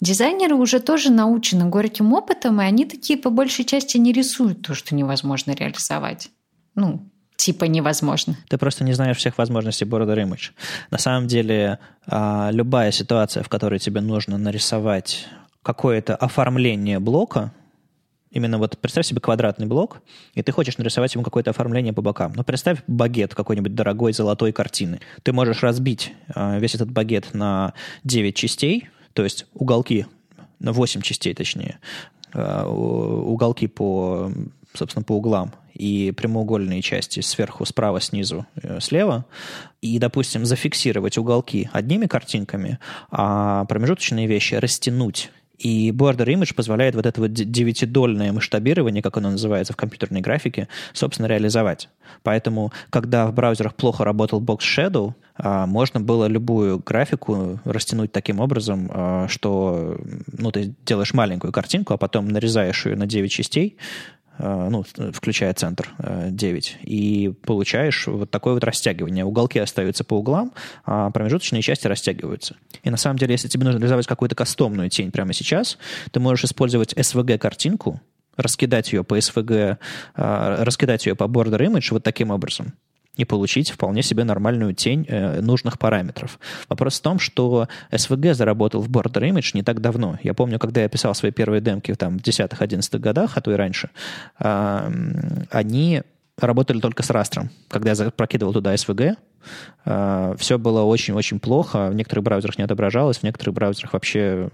S1: Дизайнеры уже тоже научены горьким опытом, и они такие по большей части не рисуют то, что невозможно реализовать ну, типа невозможно.
S3: Ты просто не знаешь всех возможностей Border Image. На самом деле, а, любая ситуация, в которой тебе нужно нарисовать какое-то оформление блока, именно вот представь себе квадратный блок, и ты хочешь нарисовать ему какое-то оформление по бокам. Ну, представь багет какой-нибудь дорогой золотой картины. Ты можешь разбить а, весь этот багет на 9 частей, то есть уголки, на 8 частей точнее, а, уголки по, собственно, по углам и прямоугольные части сверху, справа, снизу, э, слева, и, допустим, зафиксировать уголки одними картинками, а промежуточные вещи растянуть и Border Image позволяет вот это вот девятидольное масштабирование, как оно называется в компьютерной графике, собственно, реализовать. Поэтому, когда в браузерах плохо работал Box Shadow, а, можно было любую графику растянуть таким образом, а, что ну, ты делаешь маленькую картинку, а потом нарезаешь ее на 9 частей, ну, включая центр 9, э, и получаешь вот такое вот растягивание. Уголки остаются по углам, а промежуточные части растягиваются. И на самом деле, если тебе нужно реализовать какую-то кастомную тень прямо сейчас, ты можешь использовать SVG-картинку, раскидать ее по SVG, э, раскидать ее по border image вот таким образом и получить вполне себе нормальную тень э, нужных параметров. Вопрос в том, что SVG заработал в Border Image не так давно. Я помню, когда я писал свои первые демки там, в 10-11 годах, а то и раньше, э, они работали только с растром. Когда я прокидывал туда SVG, э, все было очень-очень плохо, в некоторых браузерах не отображалось, в некоторых браузерах вообще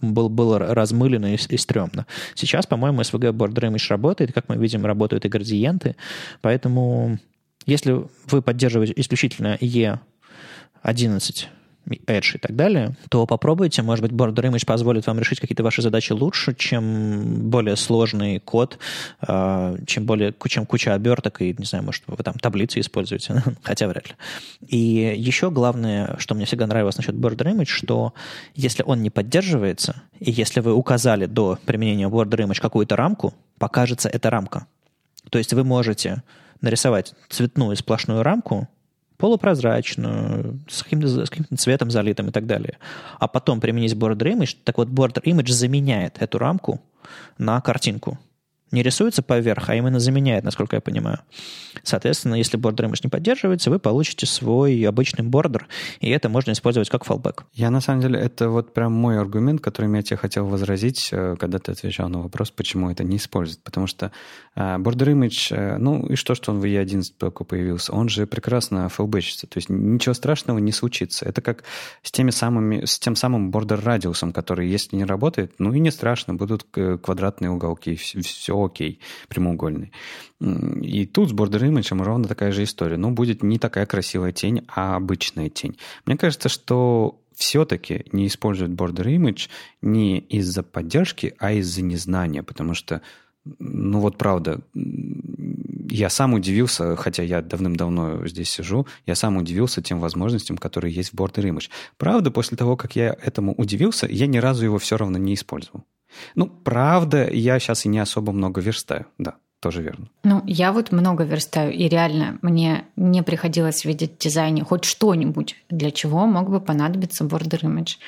S3: был, было размылено и, и стрёмно. Сейчас, по-моему, SVG Border Image работает, как мы видим, работают и градиенты, поэтому если вы поддерживаете исключительно E11 Edge и так далее, то попробуйте, может быть, Border Image позволит вам решить какие-то ваши задачи лучше, чем более сложный код, а, чем, более, чем куча оберток и, не знаю, может, вы там таблицы используете, [laughs] хотя вряд ли. И еще главное, что мне всегда нравилось насчет Border Image, что если он не поддерживается, и если вы указали до применения Border Image какую-то рамку, покажется эта рамка. То есть вы можете нарисовать цветную сплошную рамку, полупрозрачную, с каким-то, с каким-то цветом залитым и так далее. А потом применить Border Image. Так вот, Border Image заменяет эту рамку на картинку не рисуется поверх, а именно заменяет, насколько я понимаю. Соответственно, если border image не поддерживается, вы получите свой обычный бордер, и это можно использовать как fallback.
S2: Я, на самом деле, это вот прям мой аргумент, которым я тебе хотел возразить, э, когда ты отвечал на вопрос, почему это не используют. Потому что э, border image, э, ну и что, что он в E11 только появился, он же прекрасно fallbackится, то есть ничего страшного не случится. Это как с теми самыми, с тем самым border радиусом, который, если не работает, ну и не страшно, будут квадратные уголки, все окей, прямоугольный. И тут с Border Image ровно такая же история. Но будет не такая красивая тень, а обычная тень. Мне кажется, что все-таки не используют Border Image не из-за поддержки, а из-за незнания, потому что ну вот правда, я сам удивился, хотя я давным-давно здесь сижу, я сам удивился тем возможностям, которые есть в Border Image. Правда, после того, как я этому удивился, я ни разу его все равно не использовал. Ну, правда, я сейчас и не особо много верстаю, да, тоже верно.
S1: Ну, я вот много верстаю, и реально мне не приходилось видеть в дизайне хоть что-нибудь, для чего мог бы понадобиться border image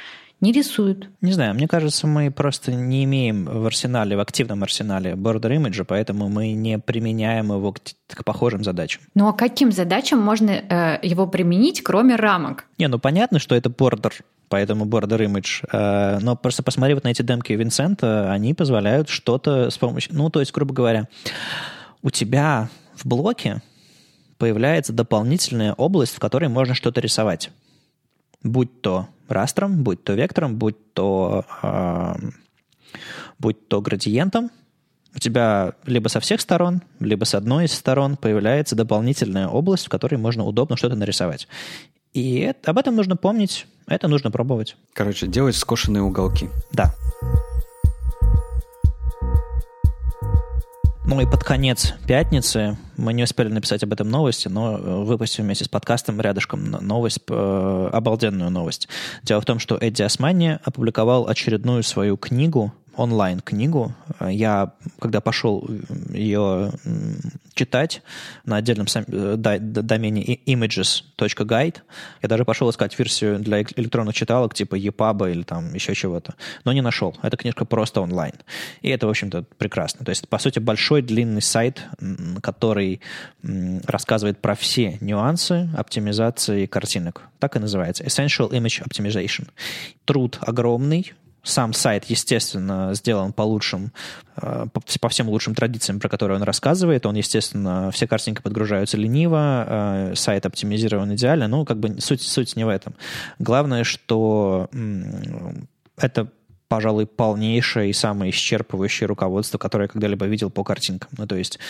S1: не рисуют.
S3: Не знаю, мне кажется, мы просто не имеем в арсенале, в активном арсенале border image, поэтому мы не применяем его к, к похожим задачам.
S1: Ну а каким задачам можно э, его применить, кроме рамок?
S3: Не, ну понятно, что это border, поэтому border image. Э, но просто посмотри вот на эти демки Винсента, они позволяют что-то с помощью... Ну, то есть, грубо говоря, у тебя в блоке появляется дополнительная область, в которой можно что-то рисовать. Будь то растром, будь то вектором, будь то, э, будь то градиентом, у тебя либо со всех сторон, либо с одной из сторон появляется дополнительная область, в которой можно удобно что-то нарисовать. И это, об этом нужно помнить, это нужно пробовать.
S2: Короче, делать скошенные уголки.
S3: Да. Ну и под конец пятницы мы не успели написать об этом новости, но э, выпустим вместе с подкастом рядышком новость, э, обалденную новость. Дело в том, что Эдди Османи опубликовал очередную свою книгу онлайн-книгу. Я, когда пошел ее читать на отдельном э, домене images.guide, я даже пошел искать версию для электронных читалок типа EPUB или там еще чего-то, но не нашел. Эта книжка просто онлайн. И это, в общем-то, прекрасно. То есть, по сути, большой длинный сайт, который рассказывает про все нюансы оптимизации картинок. Так и называется. Essential Image Optimization. Труд огромный, сам сайт, естественно, сделан по лучшим, э, по всем лучшим традициям, про которые он рассказывает. Он, естественно, все картинки подгружаются лениво, э, сайт оптимизирован идеально. Ну, как бы суть, суть не в этом. Главное, что это пожалуй, полнейшее и самое исчерпывающее руководство, которое я когда-либо видел по картинкам. Ну, то есть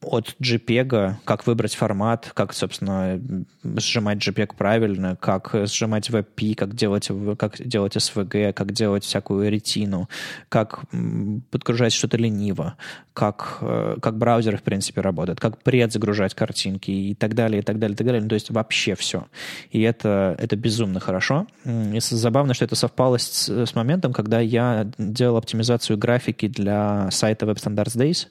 S3: от JPEG, как выбрать формат, как, собственно, сжимать JPEG правильно, как сжимать WebP, как делать, как делать SVG, как делать всякую ретину, как подгружать что-то лениво, как, э, как браузер, в принципе, работает, как предзагружать картинки и так далее, и так далее, и так далее. Ну, то есть вообще все. И это, это безумно хорошо. И забавно, что это совпало с, с моментом, когда я делал оптимизацию графики для сайта Web Standards Days.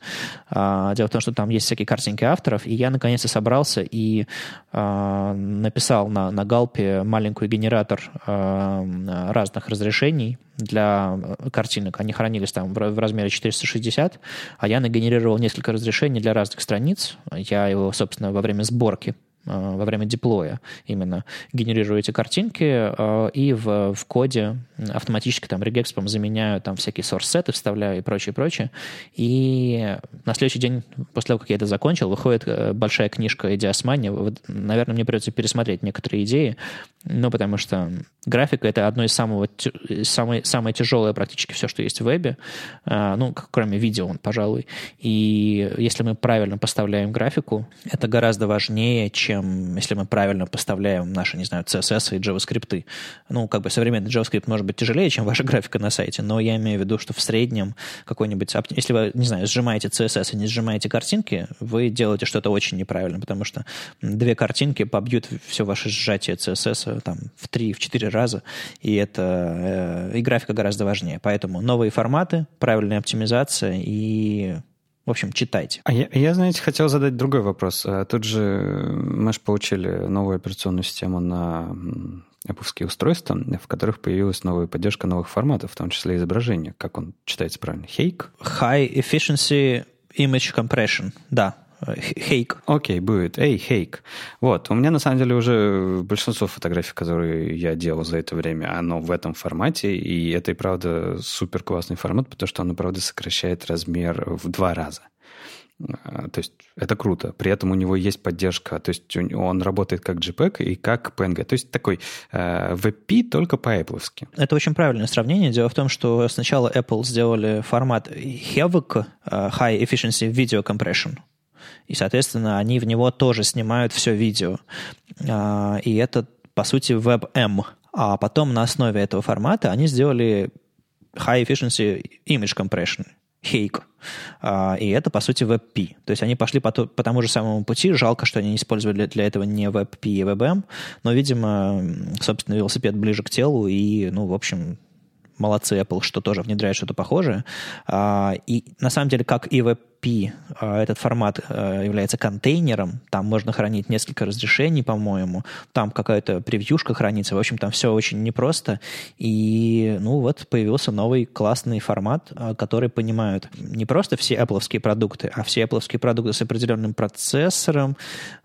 S3: А, дело в том, что там есть всякие картинки авторов, и я наконец-то собрался и а, написал на, на Галпе маленький генератор а, разных разрешений для картинок. Они хранились там в размере 460, а я нагенерировал несколько разрешений для разных страниц. Я его, собственно, во время сборки во время деплоя именно генерирую эти картинки и в, в коде автоматически там регекспом заменяю там всякие source-сеты, вставляю и прочее, прочее. И на следующий день, после того, как я это закончил, выходит большая книжка «Идеосмания». Наверное, мне придется пересмотреть некоторые идеи, ну, потому что графика — это одно из самого, самое, самое тяжелое практически все, что есть в вебе, ну, кроме видео, пожалуй. И если мы правильно поставляем графику, это гораздо важнее, чем если мы правильно поставляем наши, не знаю, CSS и JavaScript. Ну, как бы современный JavaScript может быть тяжелее, чем ваша графика на сайте, но я имею в виду, что в среднем какой-нибудь... Если вы, не знаю, сжимаете CSS и не сжимаете картинки, вы делаете что-то очень неправильно, потому что две картинки побьют все ваше сжатие CSS там, в три, в четыре раза, и это... Э, и графика гораздо важнее. Поэтому новые форматы, правильная оптимизация и в общем, читайте.
S2: А я, я, знаете, хотел задать другой вопрос. А тут же мы же получили новую операционную систему на Apple устройства, в которых появилась новая поддержка новых форматов, в том числе изображения. Как он читается правильно? Hake?
S3: High Efficiency Image Compression, да. Хейк.
S2: Окей, okay, будет. Эй, Хейк. Вот, у меня на самом деле уже большинство фотографий, которые я делал за это время, оно в этом формате, и это и правда супер классный формат, потому что оно, правда, сокращает размер в два раза. А, то есть это круто. При этом у него есть поддержка. То есть он работает как JPEG и как PNG. То есть такой э, WebP только по-apple.
S3: Это очень правильное сравнение. Дело в том, что сначала Apple сделали формат HEVC, э, High Efficiency Video Compression, и, соответственно, они в него тоже снимают все видео. А, и это, по сути, WebM. А потом на основе этого формата они сделали High Efficiency Image Compression, HEIC. А, и это, по сути, WebP. То есть они пошли по, по тому же самому пути. Жалко, что они не использовали для этого не WebP и WebM. Но, видимо, собственно, велосипед ближе к телу. И, ну, в общем, молодцы Apple, что тоже внедряет что-то похожее. А, и на самом деле, как и WebP, а, этот формат а, является контейнером, там можно хранить несколько разрешений, по-моему, там какая-то превьюшка хранится, в общем, там все очень непросто, и, ну, вот появился новый классный формат, который понимают не просто все Apple продукты, а все Apple продукты с определенным процессором,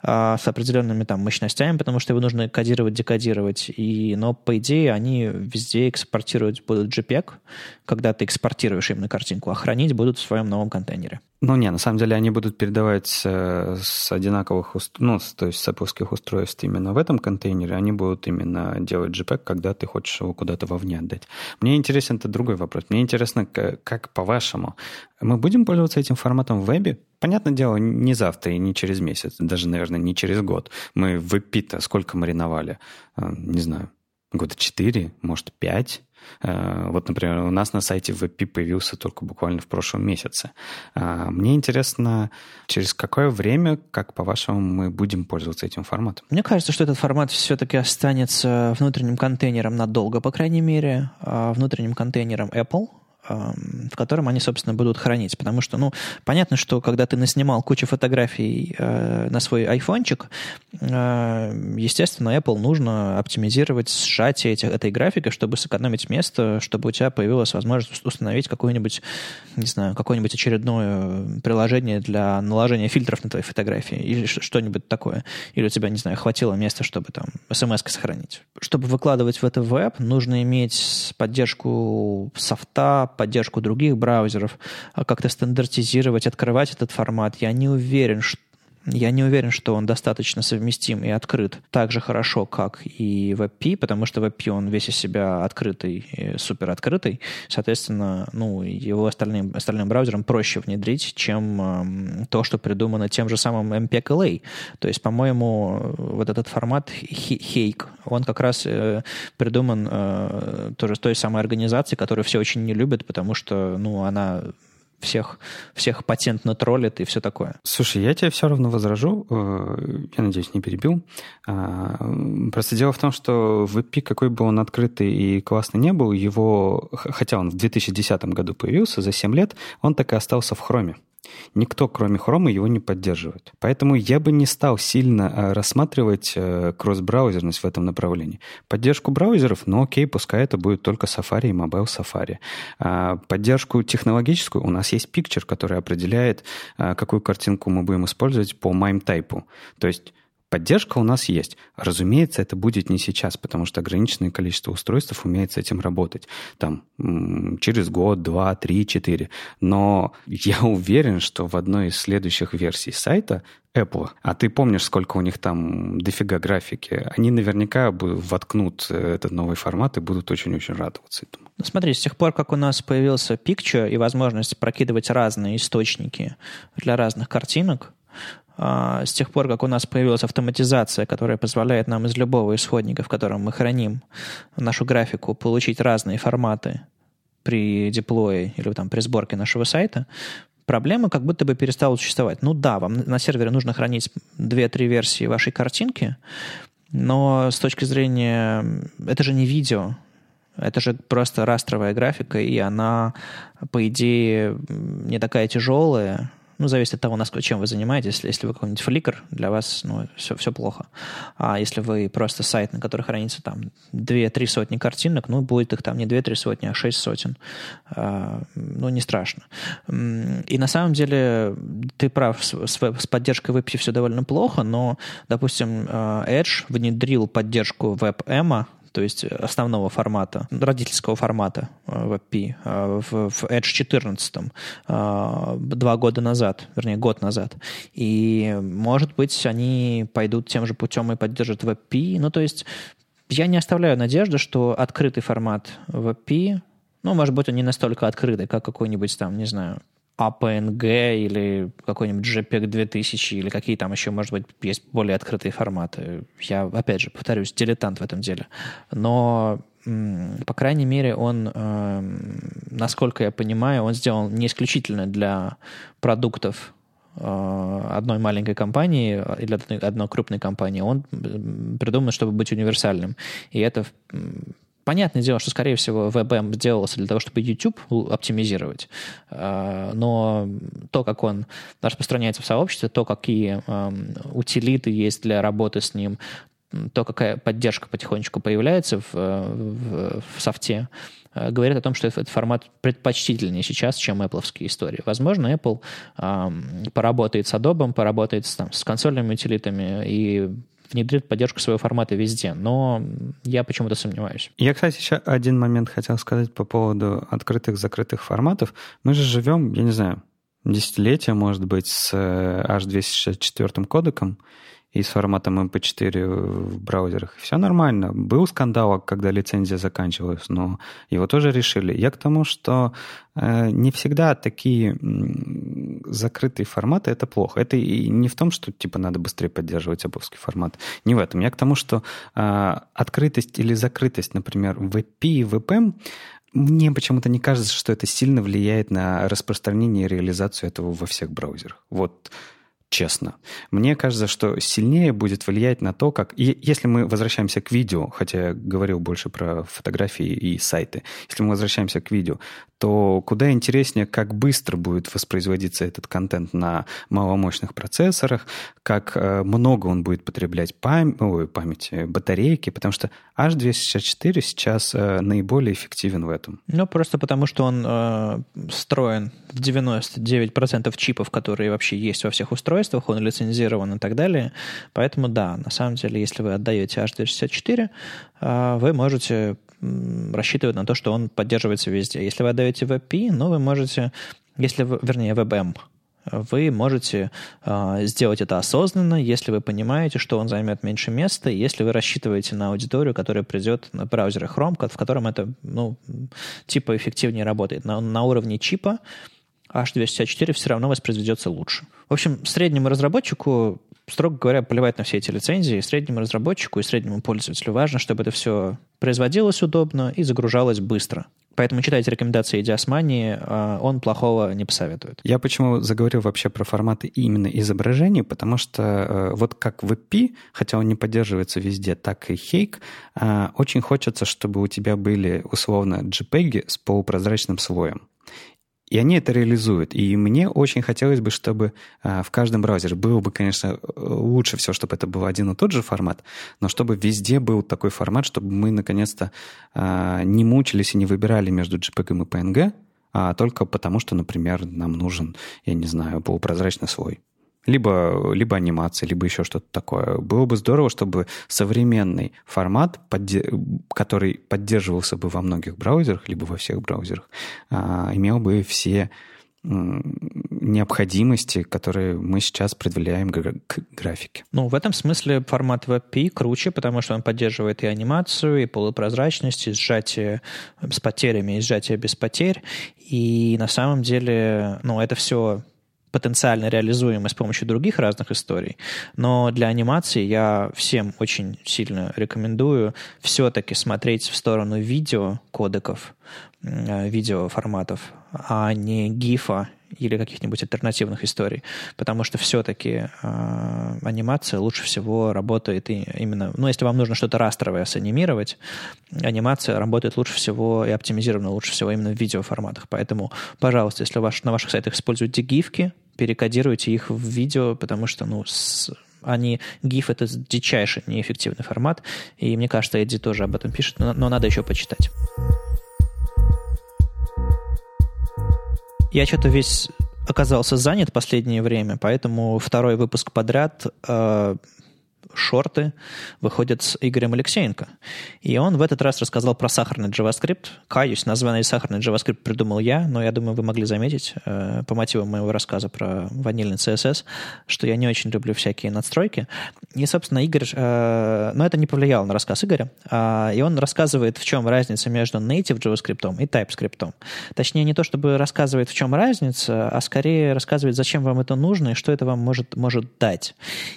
S3: с определенными там мощностями, потому что его нужно кодировать, декодировать, и, но, по идее, они везде экспортировать будут JPEG, когда ты экспортируешь именно картинку, а хранить будут в своем новом контейнере.
S2: Ну, не, на самом деле они будут передавать э, с одинаковых, уст... ну, то есть с апуских устройств именно в этом контейнере, они будут именно делать JPEG, когда ты хочешь его куда-то вовне отдать. Мне интересен это другой вопрос. Мне интересно, как, как по-вашему, мы будем пользоваться этим форматом в вебе? Понятное дело, не завтра и не через месяц, даже, наверное, не через год. Мы в веб сколько мариновали? Э, не знаю, года четыре, может, пять вот, например, у нас на сайте WebP появился только буквально в прошлом месяце. А, мне интересно, через какое время, как по-вашему, мы будем пользоваться этим форматом?
S3: Мне кажется, что этот формат все-таки останется внутренним контейнером надолго, по крайней мере, а внутренним контейнером Apple – в котором они, собственно, будут хранить. Потому что, ну, понятно, что когда ты наснимал кучу фотографий э, на свой айфончик, э, естественно, Apple нужно оптимизировать сжатие этих, этой графики, чтобы сэкономить место, чтобы у тебя появилась возможность установить какое-нибудь, не знаю, какое-нибудь очередное приложение для наложения фильтров на твои фотографии или что-нибудь такое. Или у тебя, не знаю, хватило места, чтобы там смс сохранить. Чтобы выкладывать в это веб, нужно иметь поддержку софта, поддержку других браузеров, а как-то стандартизировать, открывать этот формат. Я не уверен, что я не уверен, что он достаточно совместим и открыт так же хорошо, как и WebP, потому что WebP, он весь из себя открытый, супер открытый. Соответственно, ну, его остальным, остальным браузерам проще внедрить, чем э, то, что придумано тем же самым MPEG-LA. То есть, по-моему, вот этот формат Hake, он как раз э, придуман э, тоже той самой организацией, которую все очень не любят, потому что, ну, она всех, всех патентно троллит и все такое.
S2: Слушай, я тебе все равно возражу, э, я надеюсь, не перебил. А, просто дело в том, что VP, какой бы он открытый и классный не был, его, хотя он в 2010 году появился, за 7 лет, он так и остался в хроме. Никто, кроме Chrome, его не поддерживает. Поэтому я бы не стал сильно э, рассматривать э, кросс-браузерность в этом направлении. Поддержку браузеров, ну окей, пускай это будет только Safari и Mobile Safari. А поддержку технологическую у нас есть Picture, который определяет, э, какую картинку мы будем использовать по MIME-тайпу. То есть Поддержка у нас есть. Разумеется, это будет не сейчас, потому что ограниченное количество устройств умеет с этим работать. Там через год, два, три, четыре. Но я [laughs] уверен, что в одной из следующих версий сайта Apple, а ты помнишь, сколько у них там дофига графики, они наверняка воткнут этот новый формат и будут очень-очень радоваться этому.
S3: Ну, смотри, с тех пор, как у нас появился Picture и возможность прокидывать разные источники для разных картинок, с тех пор, как у нас появилась автоматизация, которая позволяет нам из любого исходника, в котором мы храним нашу графику, получить разные форматы при деплое или там, при сборке нашего сайта, проблема как будто бы перестала существовать. Ну да, вам на сервере нужно хранить 2-3 версии вашей картинки, но с точки зрения... Это же не видео, это же просто растровая графика, и она, по идее, не такая тяжелая, ну, зависит от того, насколько, чем вы занимаетесь. Если вы какой-нибудь фликер, для вас ну, все, все плохо. А если вы просто сайт, на который хранится там 2-3 сотни картинок, ну, будет их там не 2-3 сотни, а 6 сотен. А, ну, не страшно. И на самом деле ты прав, с, с поддержкой WebP все довольно плохо, но, допустим, а, Edge внедрил поддержку WebM, то есть основного формата, родительского формата э, WebP э, в, в Edge 14 э, два года назад, вернее, год назад. И, может быть, они пойдут тем же путем и поддержат WebP. Ну, то есть я не оставляю надежды, что открытый формат WebP, ну, может быть, он не настолько открытый, как какой-нибудь там, не знаю, APNG или какой-нибудь JPEG 2000 или какие там еще, может быть, есть более открытые форматы. Я, опять же, повторюсь, дилетант в этом деле. Но по крайней мере, он, эм, насколько я понимаю, он сделан не исключительно для продуктов э, одной маленькой компании или одной крупной компании. Он придуман, чтобы быть универсальным. И это Понятное дело, что, скорее всего, WebM сделался для того, чтобы YouTube оптимизировать, а, но то, как он распространяется в сообществе, то, какие утилиты есть для работы с ним, то, какая поддержка потихонечку появляется в, в, в софте, а, говорит о том, что этот формат предпочтительнее сейчас, чем Apple истории. Возможно, Apple э, поработает с Adobe, поработает с, там, с консольными утилитами и внедрит поддержку своего формата везде, но я почему-то сомневаюсь.
S2: Я, кстати, еще один момент хотел сказать по поводу открытых-закрытых форматов. Мы же живем, я не знаю, десятилетия, может быть, с H264 кодеком, и с форматом MP4 в браузерах. Все нормально. Был скандал, когда лицензия заканчивалась, но его тоже решили. Я к тому, что э, не всегда такие закрытые форматы это плохо. Это и не в том, что типа надо быстрее поддерживать обовский формат. Не в этом. Я к тому, что э, открытость или закрытость, например, VP и VPM мне почему-то не кажется, что это сильно влияет на распространение и реализацию этого во всех браузерах. Вот честно. Мне кажется, что сильнее будет влиять на то, как... И если мы возвращаемся к видео, хотя я говорил больше про фотографии и сайты, если мы возвращаемся к видео, то куда интереснее, как быстро будет воспроизводиться этот контент на маломощных процессорах, как э, много он будет потреблять пам... Ой, памяти, э, батарейки, потому что H264 сейчас э, наиболее эффективен в этом.
S3: Ну, просто потому что он э, встроен в 99% чипов, которые вообще есть во всех устройствах, он лицензирован и так далее. Поэтому да, на самом деле, если вы отдаете H264, э, вы можете рассчитывать на то, что он поддерживается везде. Если вы отдаете WebP, ну, вы можете, если вы, вернее, WebM, вы можете э, сделать это осознанно, если вы понимаете, что он займет меньше места, если вы рассчитываете на аудиторию, которая придет на браузере Chrome, в котором это, ну, типа эффективнее работает. На, на уровне чипа H264 все равно воспроизведется лучше. В общем, среднему разработчику, строго говоря, плевать на все эти лицензии. Среднему разработчику и среднему пользователю важно, чтобы это все производилось удобно и загружалось быстро. Поэтому читайте рекомендации Диасмани, а, он плохого не посоветует.
S2: Я почему заговорил вообще про форматы именно изображений, потому что э, вот как WebP, хотя он не поддерживается везде, так и Hake, а, очень хочется, чтобы у тебя были условно JPEG с полупрозрачным слоем. И они это реализуют. И мне очень хотелось бы, чтобы а, в каждом браузере было бы, конечно, лучше все, чтобы это был один и тот же формат, но чтобы везде был такой формат, чтобы мы наконец-то а, не мучились и не выбирали между JPEG и PNG, а только потому, что, например, нам нужен, я не знаю, полупрозрачный слой. Либо, либо анимация, либо еще что-то такое. Было бы здорово, чтобы современный формат, который поддерживался бы во многих браузерах, либо во всех браузерах, а, имел бы все необходимости, которые мы сейчас предъявляем к графике.
S3: Ну, в этом смысле формат WebP круче, потому что он поддерживает и анимацию, и полупрозрачность, и сжатие с потерями, и сжатие без потерь. И на самом деле, ну, это все потенциально реализуемы с помощью других разных историй. Но для анимации я всем очень сильно рекомендую все-таки смотреть в сторону видео кодеков, э, видео форматов, а не гифа или каких-нибудь альтернативных историй, потому что все-таки э, анимация лучше всего работает и именно, ну, если вам нужно что-то растровое санимировать, анимация работает лучше всего и оптимизирована лучше всего именно в видеоформатах. Поэтому, пожалуйста, если ваш, на ваших сайтах используете гифки, перекодируйте их в видео, потому что, ну, с, они, GIF — это дичайший неэффективный формат, и мне кажется, Эдди тоже об этом пишет, но, но надо еще почитать. Я что-то весь оказался занят последнее время, поэтому второй выпуск подряд э, шорты выходят с Игорем Алексеенко. И он в этот раз рассказал про сахарный JavaScript. Каюсь, название сахарный JavaScript придумал я, но я думаю, вы могли заметить э, по мотивам моего рассказа про ванильный CSS, что я не очень люблю всякие надстройки. И, собственно, Игорь... Э, но это не повлияло на рассказ Игоря. Э, и он рассказывает, в чем разница между native JavaScript и TypeScript. Точнее, не то, чтобы рассказывает, в чем разница, а скорее рассказывает, зачем вам это нужно и что это вам может, может дать.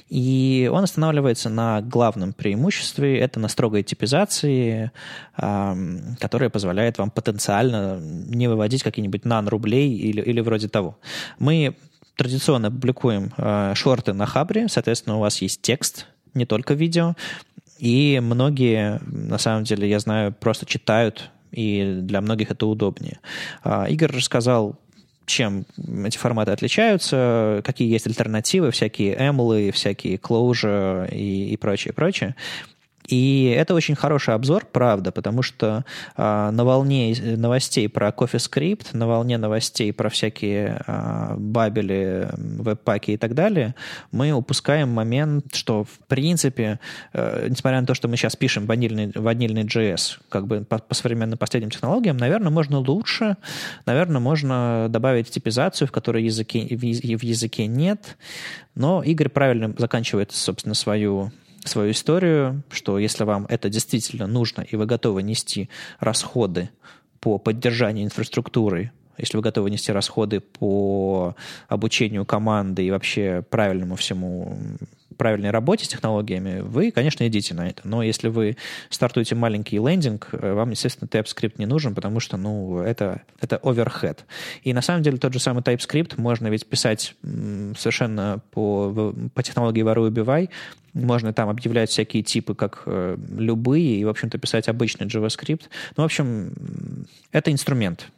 S3: И он останавливается останавливается на главном преимуществе, это на строгой типизации, которая позволяет вам потенциально не выводить какие-нибудь нан-рублей или, или вроде того. Мы традиционно публикуем а, шорты на Хабре, соответственно, у вас есть текст, не только видео, и многие, на самом деле, я знаю, просто читают, и для многих это удобнее. А, Игорь рассказал чем эти форматы отличаются, какие есть альтернативы, всякие эмлы, всякие closure и, и прочее, прочее. И это очень хороший обзор, правда, потому что э, на волне новостей про CoffeeScript, на волне новостей про всякие э, бабели, веб-паки и так далее, мы упускаем момент, что в принципе, э, несмотря на то, что мы сейчас пишем ванильный, ванильный JS, как бы по, по современным последним технологиям, наверное, можно лучше, наверное, можно добавить типизацию, в которой языке, в языке нет, но Игорь правильно заканчивает, собственно, свою свою историю, что если вам это действительно нужно, и вы готовы нести расходы по поддержанию инфраструктуры, если вы готовы нести расходы по обучению команды и вообще правильному всему правильной работе с технологиями, вы, конечно, идите на это. Но если вы стартуете маленький лендинг, э, вам, естественно, TypeScript не нужен, потому что, ну, это, это overhead. И на самом деле тот же самый TypeScript можно ведь писать совершенно по, по технологии воруй убивай. Можно там объявлять всякие типы, как э, любые, и, в общем-то, писать обычный JavaScript. Ну, в общем, это инструмент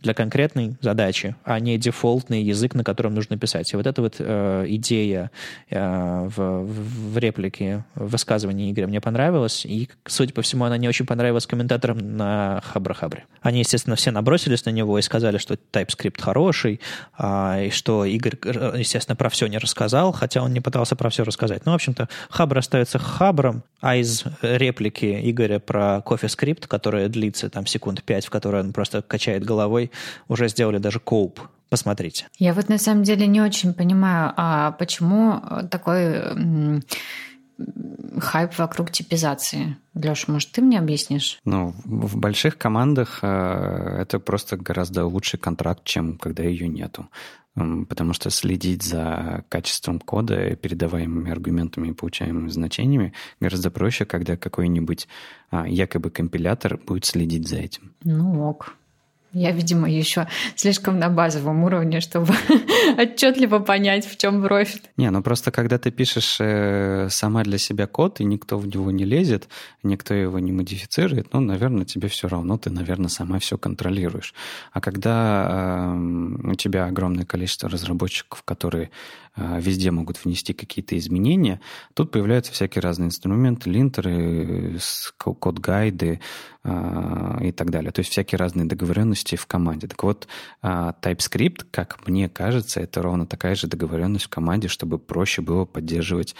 S3: для конкретной задачи, а не дефолтный язык, на котором нужно писать. И вот эта вот э, идея э, в, в реплике, в высказывании Игоря мне понравилась, и, судя по всему, она не очень понравилась комментаторам на Хабра-Хабре. Они, естественно, все набросились на него и сказали, что TypeScript хороший, э, и что Игорь, естественно, про все не рассказал, хотя он не пытался про все рассказать. Ну, в общем-то, Хабр остается Хабром, а из реплики Игоря про CoffeeScript, которая длится там секунд пять, в которой он просто качает головой, уже сделали даже коуп. Посмотрите.
S1: Я вот на самом деле не очень понимаю, а почему такой хайп вокруг типизации. Леша, может, ты мне объяснишь?
S2: Ну, в больших командах э, это просто гораздо лучший контракт, чем когда ее нету. Потому что следить за качеством кода, передаваемыми аргументами и получаемыми значениями гораздо проще, когда какой-нибудь а, якобы компилятор будет следить за этим.
S1: Ну ок. Я, видимо, еще слишком на базовом уровне, чтобы [laughs] отчетливо понять, в чем профит.
S2: Не, ну просто когда ты пишешь э, сама для себя код, и никто в него не лезет, никто его не модифицирует, ну, наверное, тебе все равно, ты, наверное, сама все контролируешь. А когда э, у тебя огромное количество разработчиков, которые везде могут внести какие-то изменения, тут появляются всякие разные инструменты, линтеры, код-гайды, а, и так далее. То есть всякие разные договоренности в команде. Так вот, а, TypeScript, как мне кажется, это ровно такая же договоренность в команде, чтобы проще было поддерживать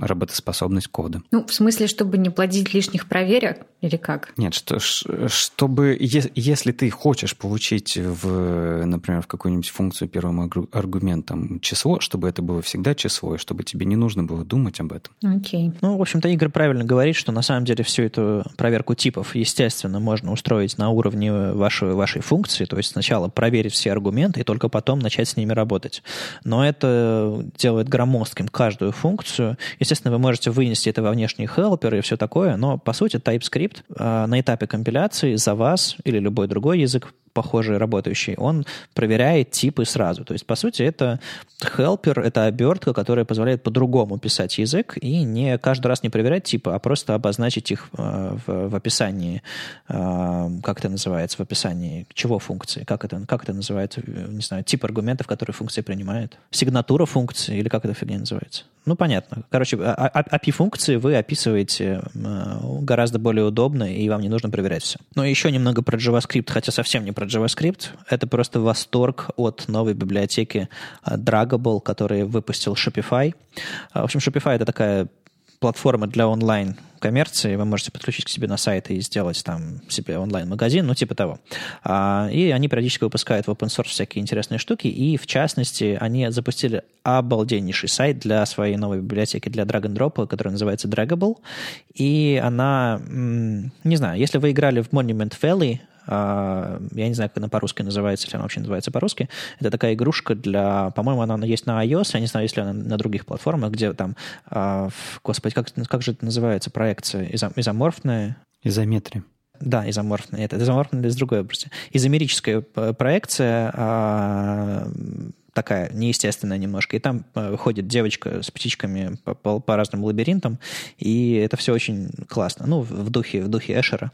S2: работоспособность кода.
S1: Ну, в смысле, чтобы не плодить лишних проверок или как?
S2: Нет, что, чтобы, если ты хочешь получить, в, например, в какую-нибудь функцию первым аргументом число, чтобы это было всегда число, и чтобы тебе не нужно было думать об этом.
S1: Окей. Okay.
S3: Ну, в общем-то, Игорь правильно говорит, что на самом деле всю эту проверку типов, естественно, можно устроить на уровне вашей, вашей функции, то есть сначала проверить все аргументы и только потом начать с ними работать. Но это делает громоздким каждую функцию. Естественно, вы можете вынести это во внешний хелпер и все такое, но, по сути, TypeScript э, на этапе компиляции за вас или любой другой язык похожий работающий, он проверяет типы сразу. То есть, по сути, это helper, это обертка, которая позволяет по-другому писать язык и не каждый раз не проверять типы, а просто обозначить их э, в, в описании, э, как это называется, в описании чего функции, как это, как это называется, не знаю, тип аргументов, которые функция принимает, сигнатура функции или как эта фигня называется. Ну, понятно. Короче, API-функции вы описываете э, гораздо более удобно, и вам не нужно проверять все. Но еще немного про JavaScript, хотя совсем не про JavaScript. Это просто восторг от новой библиотеки э, Dragable, который выпустил Shopify. В общем, Shopify — это такая платформа для онлайн коммерции, вы можете подключить к себе на сайт и сделать там себе онлайн-магазин, ну, типа того. А, и они периодически выпускают в open source всякие интересные штуки, и, в частности, они запустили обалденнейший сайт для своей новой библиотеки для drag and drop, который называется Dragable, и она, не знаю, если вы играли в Monument Valley, я не знаю, как она по-русски называется, если она вообще называется по-русски. Это такая игрушка для, по-моему, она есть на iOS, я не знаю, если она на других платформах, где там, а, господи, как, как же это называется, проекция изоморфная?
S2: Изометрия.
S3: Да, изоморфная. Это изоморфная из другой области. Изомерическая проекция а, такая неестественная немножко. И там э, ходит девочка с птичками по, по, по разным лабиринтам, и это все очень классно. Ну, в духе, в духе Эшера.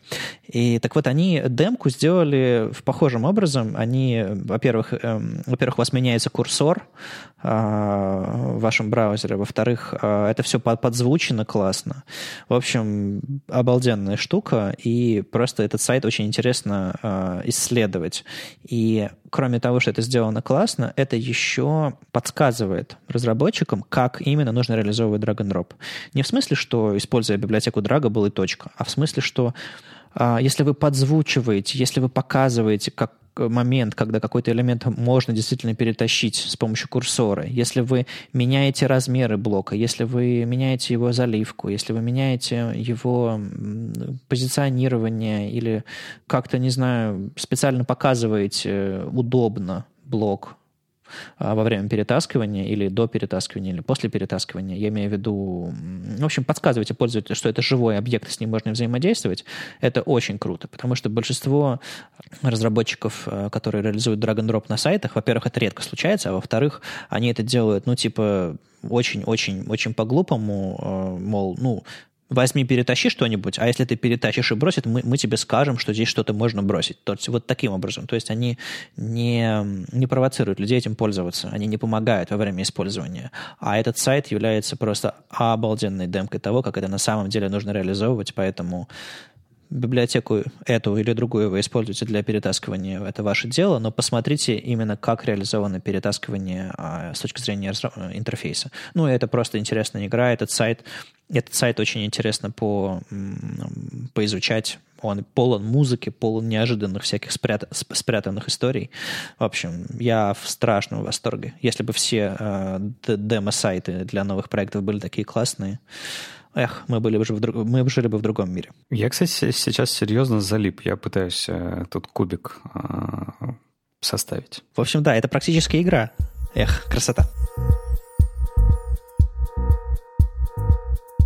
S3: И так вот, они демку сделали в похожем образом. Они, во-первых, эм, во-первых, у вас меняется курсор э, в вашем браузере. Во-вторых, э, это все под, подзвучено классно. В общем, обалденная штука, и просто этот сайт очень интересно э, исследовать. И кроме того, что это сделано классно, это еще подсказывает разработчикам, как именно нужно реализовывать drag and drop. Не в смысле, что, используя библиотеку Draga, был и точка, а в смысле, что если вы подзвучиваете, если вы показываете, как момент, когда какой-то элемент можно действительно перетащить с помощью курсора, если вы меняете размеры блока, если вы меняете его заливку, если вы меняете его позиционирование или как-то, не знаю, специально показываете удобно блок а, во время перетаскивания или до перетаскивания, или после перетаскивания. Я имею в виду, в общем, подсказывайте пользователю, что это живой объект, с ним можно взаимодействовать. Это очень круто, потому что большинство разработчиков, а, которые реализуют drag and drop на сайтах, во-первых, это редко случается, а во-вторых, они это делают, ну, типа, очень-очень-очень по-глупому, а, мол, ну, возьми, перетащи что-нибудь, а если ты перетащишь и бросит, мы, мы тебе скажем, что здесь что-то можно бросить. То есть вот таким образом. То есть они не, не провоцируют людей этим пользоваться, они не помогают во время использования. А этот сайт является просто обалденной демкой того, как это на самом деле нужно реализовывать, поэтому библиотеку эту или другую вы используете для перетаскивания, это ваше дело, но посмотрите именно, как реализовано перетаскивание а, с точки зрения интерфейса. Ну, это просто интересная игра, этот сайт, этот сайт очень интересно по, поизучать, он полон музыки, полон неожиданных всяких спрят, спрятанных историй. В общем, я в страшном восторге. Если бы все э, демо-сайты для новых проектов были такие классные, эх, мы, были бы в друг... мы жили бы в другом мире.
S2: Я, кстати, сейчас серьезно залип. Я пытаюсь э, тут кубик э, составить.
S3: В общем, да, это практически игра. Эх, красота.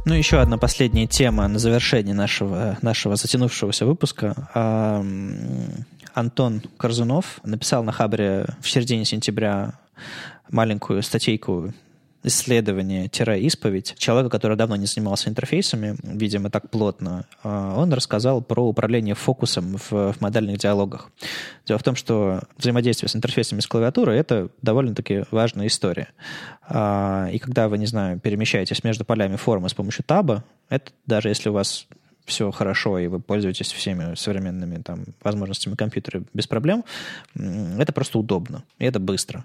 S3: Ну, еще одна последняя тема на завершение нашего, нашего затянувшегося выпуска. Антон Корзунов написал на Хабре в середине сентября маленькую статейку исследование-исповедь человека, который давно не занимался интерфейсами, видимо, так плотно, а, он рассказал про управление фокусом в, в модельных диалогах. Дело в том, что взаимодействие с интерфейсами с клавиатурой — это довольно-таки важная история. А, и когда вы, не знаю, перемещаетесь между полями формы с помощью таба, это даже если у вас все хорошо, и вы пользуетесь всеми современными там, возможностями компьютера без проблем, это просто удобно, и это быстро.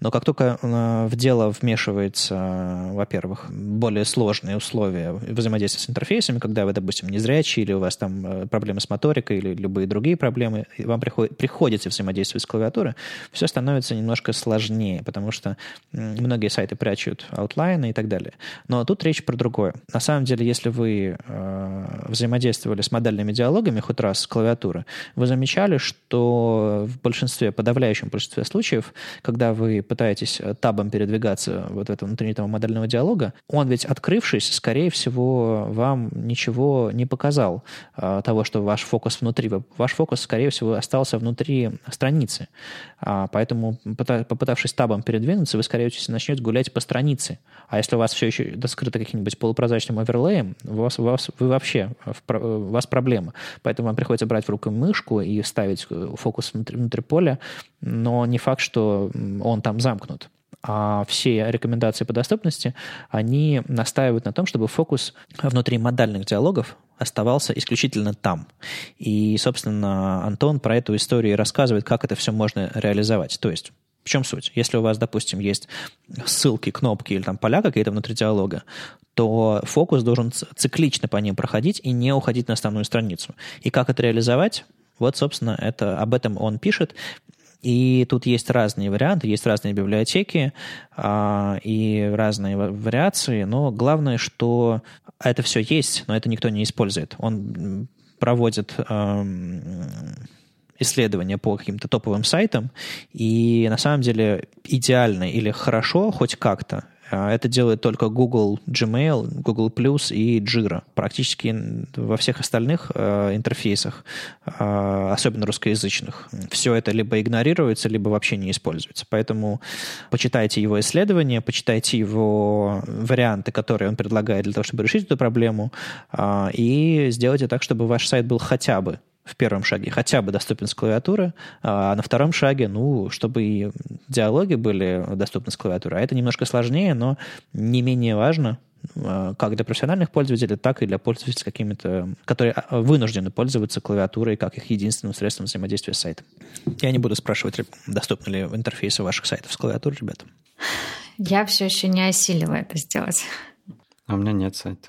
S3: Но как только э, в дело вмешивается, во-первых, более сложные условия взаимодействия с интерфейсами, когда вы, допустим, незрячий, или у вас там э, проблемы с моторикой, или любые другие проблемы, и вам приход, приходится взаимодействовать с клавиатурой, все становится немножко сложнее, потому что многие сайты прячут аутлайны и так далее. Но тут речь про другое. На самом деле, если вы э, взаимодействовали с модельными диалогами хоть раз с клавиатуры, вы замечали, что в большинстве, подавляющем большинстве случаев, когда вы пытаетесь э, табом передвигаться вот этого модельного диалога, он ведь, открывшись, скорее всего, вам ничего не показал а, того, что ваш фокус внутри. Ваш фокус, скорее всего, остался внутри страницы. А, поэтому, попытавшись табом передвинуться, вы, скорее всего, начнете гулять по странице. А если у вас все еще доскрыто каким-нибудь полупрозрачным оверлеем, у вас, у вас, вы вообще, у вас проблема. Поэтому вам приходится брать в руку мышку и ставить э, фокус внутри, внутри поля, но не факт, что он там замкнут а все рекомендации по доступности, они настаивают на том, чтобы фокус внутри модальных диалогов оставался исключительно там. И, собственно, Антон про эту историю рассказывает, как это все можно реализовать. То есть в чем суть? Если у вас, допустим, есть ссылки, кнопки или там поля какие-то внутри диалога, то фокус должен циклично по ним проходить и не уходить на основную страницу. И как это реализовать? Вот, собственно, это, об этом он пишет. И тут есть разные варианты, есть разные библиотеки а, и разные вариации, но главное, что это все есть, но это никто не использует. Он проводит а, исследования по каким-то топовым сайтам, и на самом деле идеально или хорошо хоть как-то а это делает только Google Gmail, Google Plus и Jira. Практически во всех остальных э, интерфейсах, э, особенно русскоязычных, все это либо игнорируется, либо вообще не используется. Поэтому почитайте его исследования, почитайте его варианты, которые он предлагает для того, чтобы решить эту проблему, э, и сделайте так, чтобы ваш сайт был хотя бы в первом шаге хотя бы доступен с клавиатуры, а на втором шаге, ну, чтобы и диалоги были доступны с клавиатуры. А это немножко сложнее, но не менее важно, а, как для профессиональных пользователей, так и для пользователей, какими-то, которые а, вынуждены пользоваться клавиатурой как их единственным средством взаимодействия с сайтом. Я не буду спрашивать, доступны ли интерфейсы ваших сайтов с клавиатурой, ребята.
S1: Я все еще не осилила это сделать.
S2: А у меня нет сайта.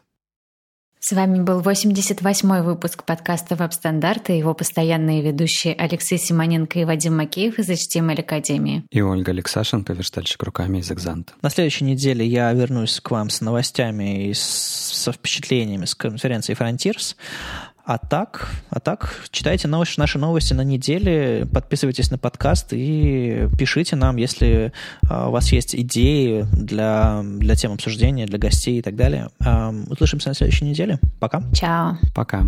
S1: С вами был 88-й выпуск подкаста «Веб-стандарты» его постоянные ведущие Алексей Симоненко и Вадим Макеев из HTML Академии.
S2: И Ольга Алексашенко, верстальщик руками из «Экзанта».
S3: На следующей неделе я вернусь к вам с новостями и со впечатлениями с конференции Frontiers. А так, а так, читайте новости, наши новости на неделе, подписывайтесь на подкаст и пишите нам, если а, у вас есть идеи для, для тем обсуждения, для гостей и так далее. Услышимся на следующей неделе. Пока.
S1: Чао.
S2: Пока.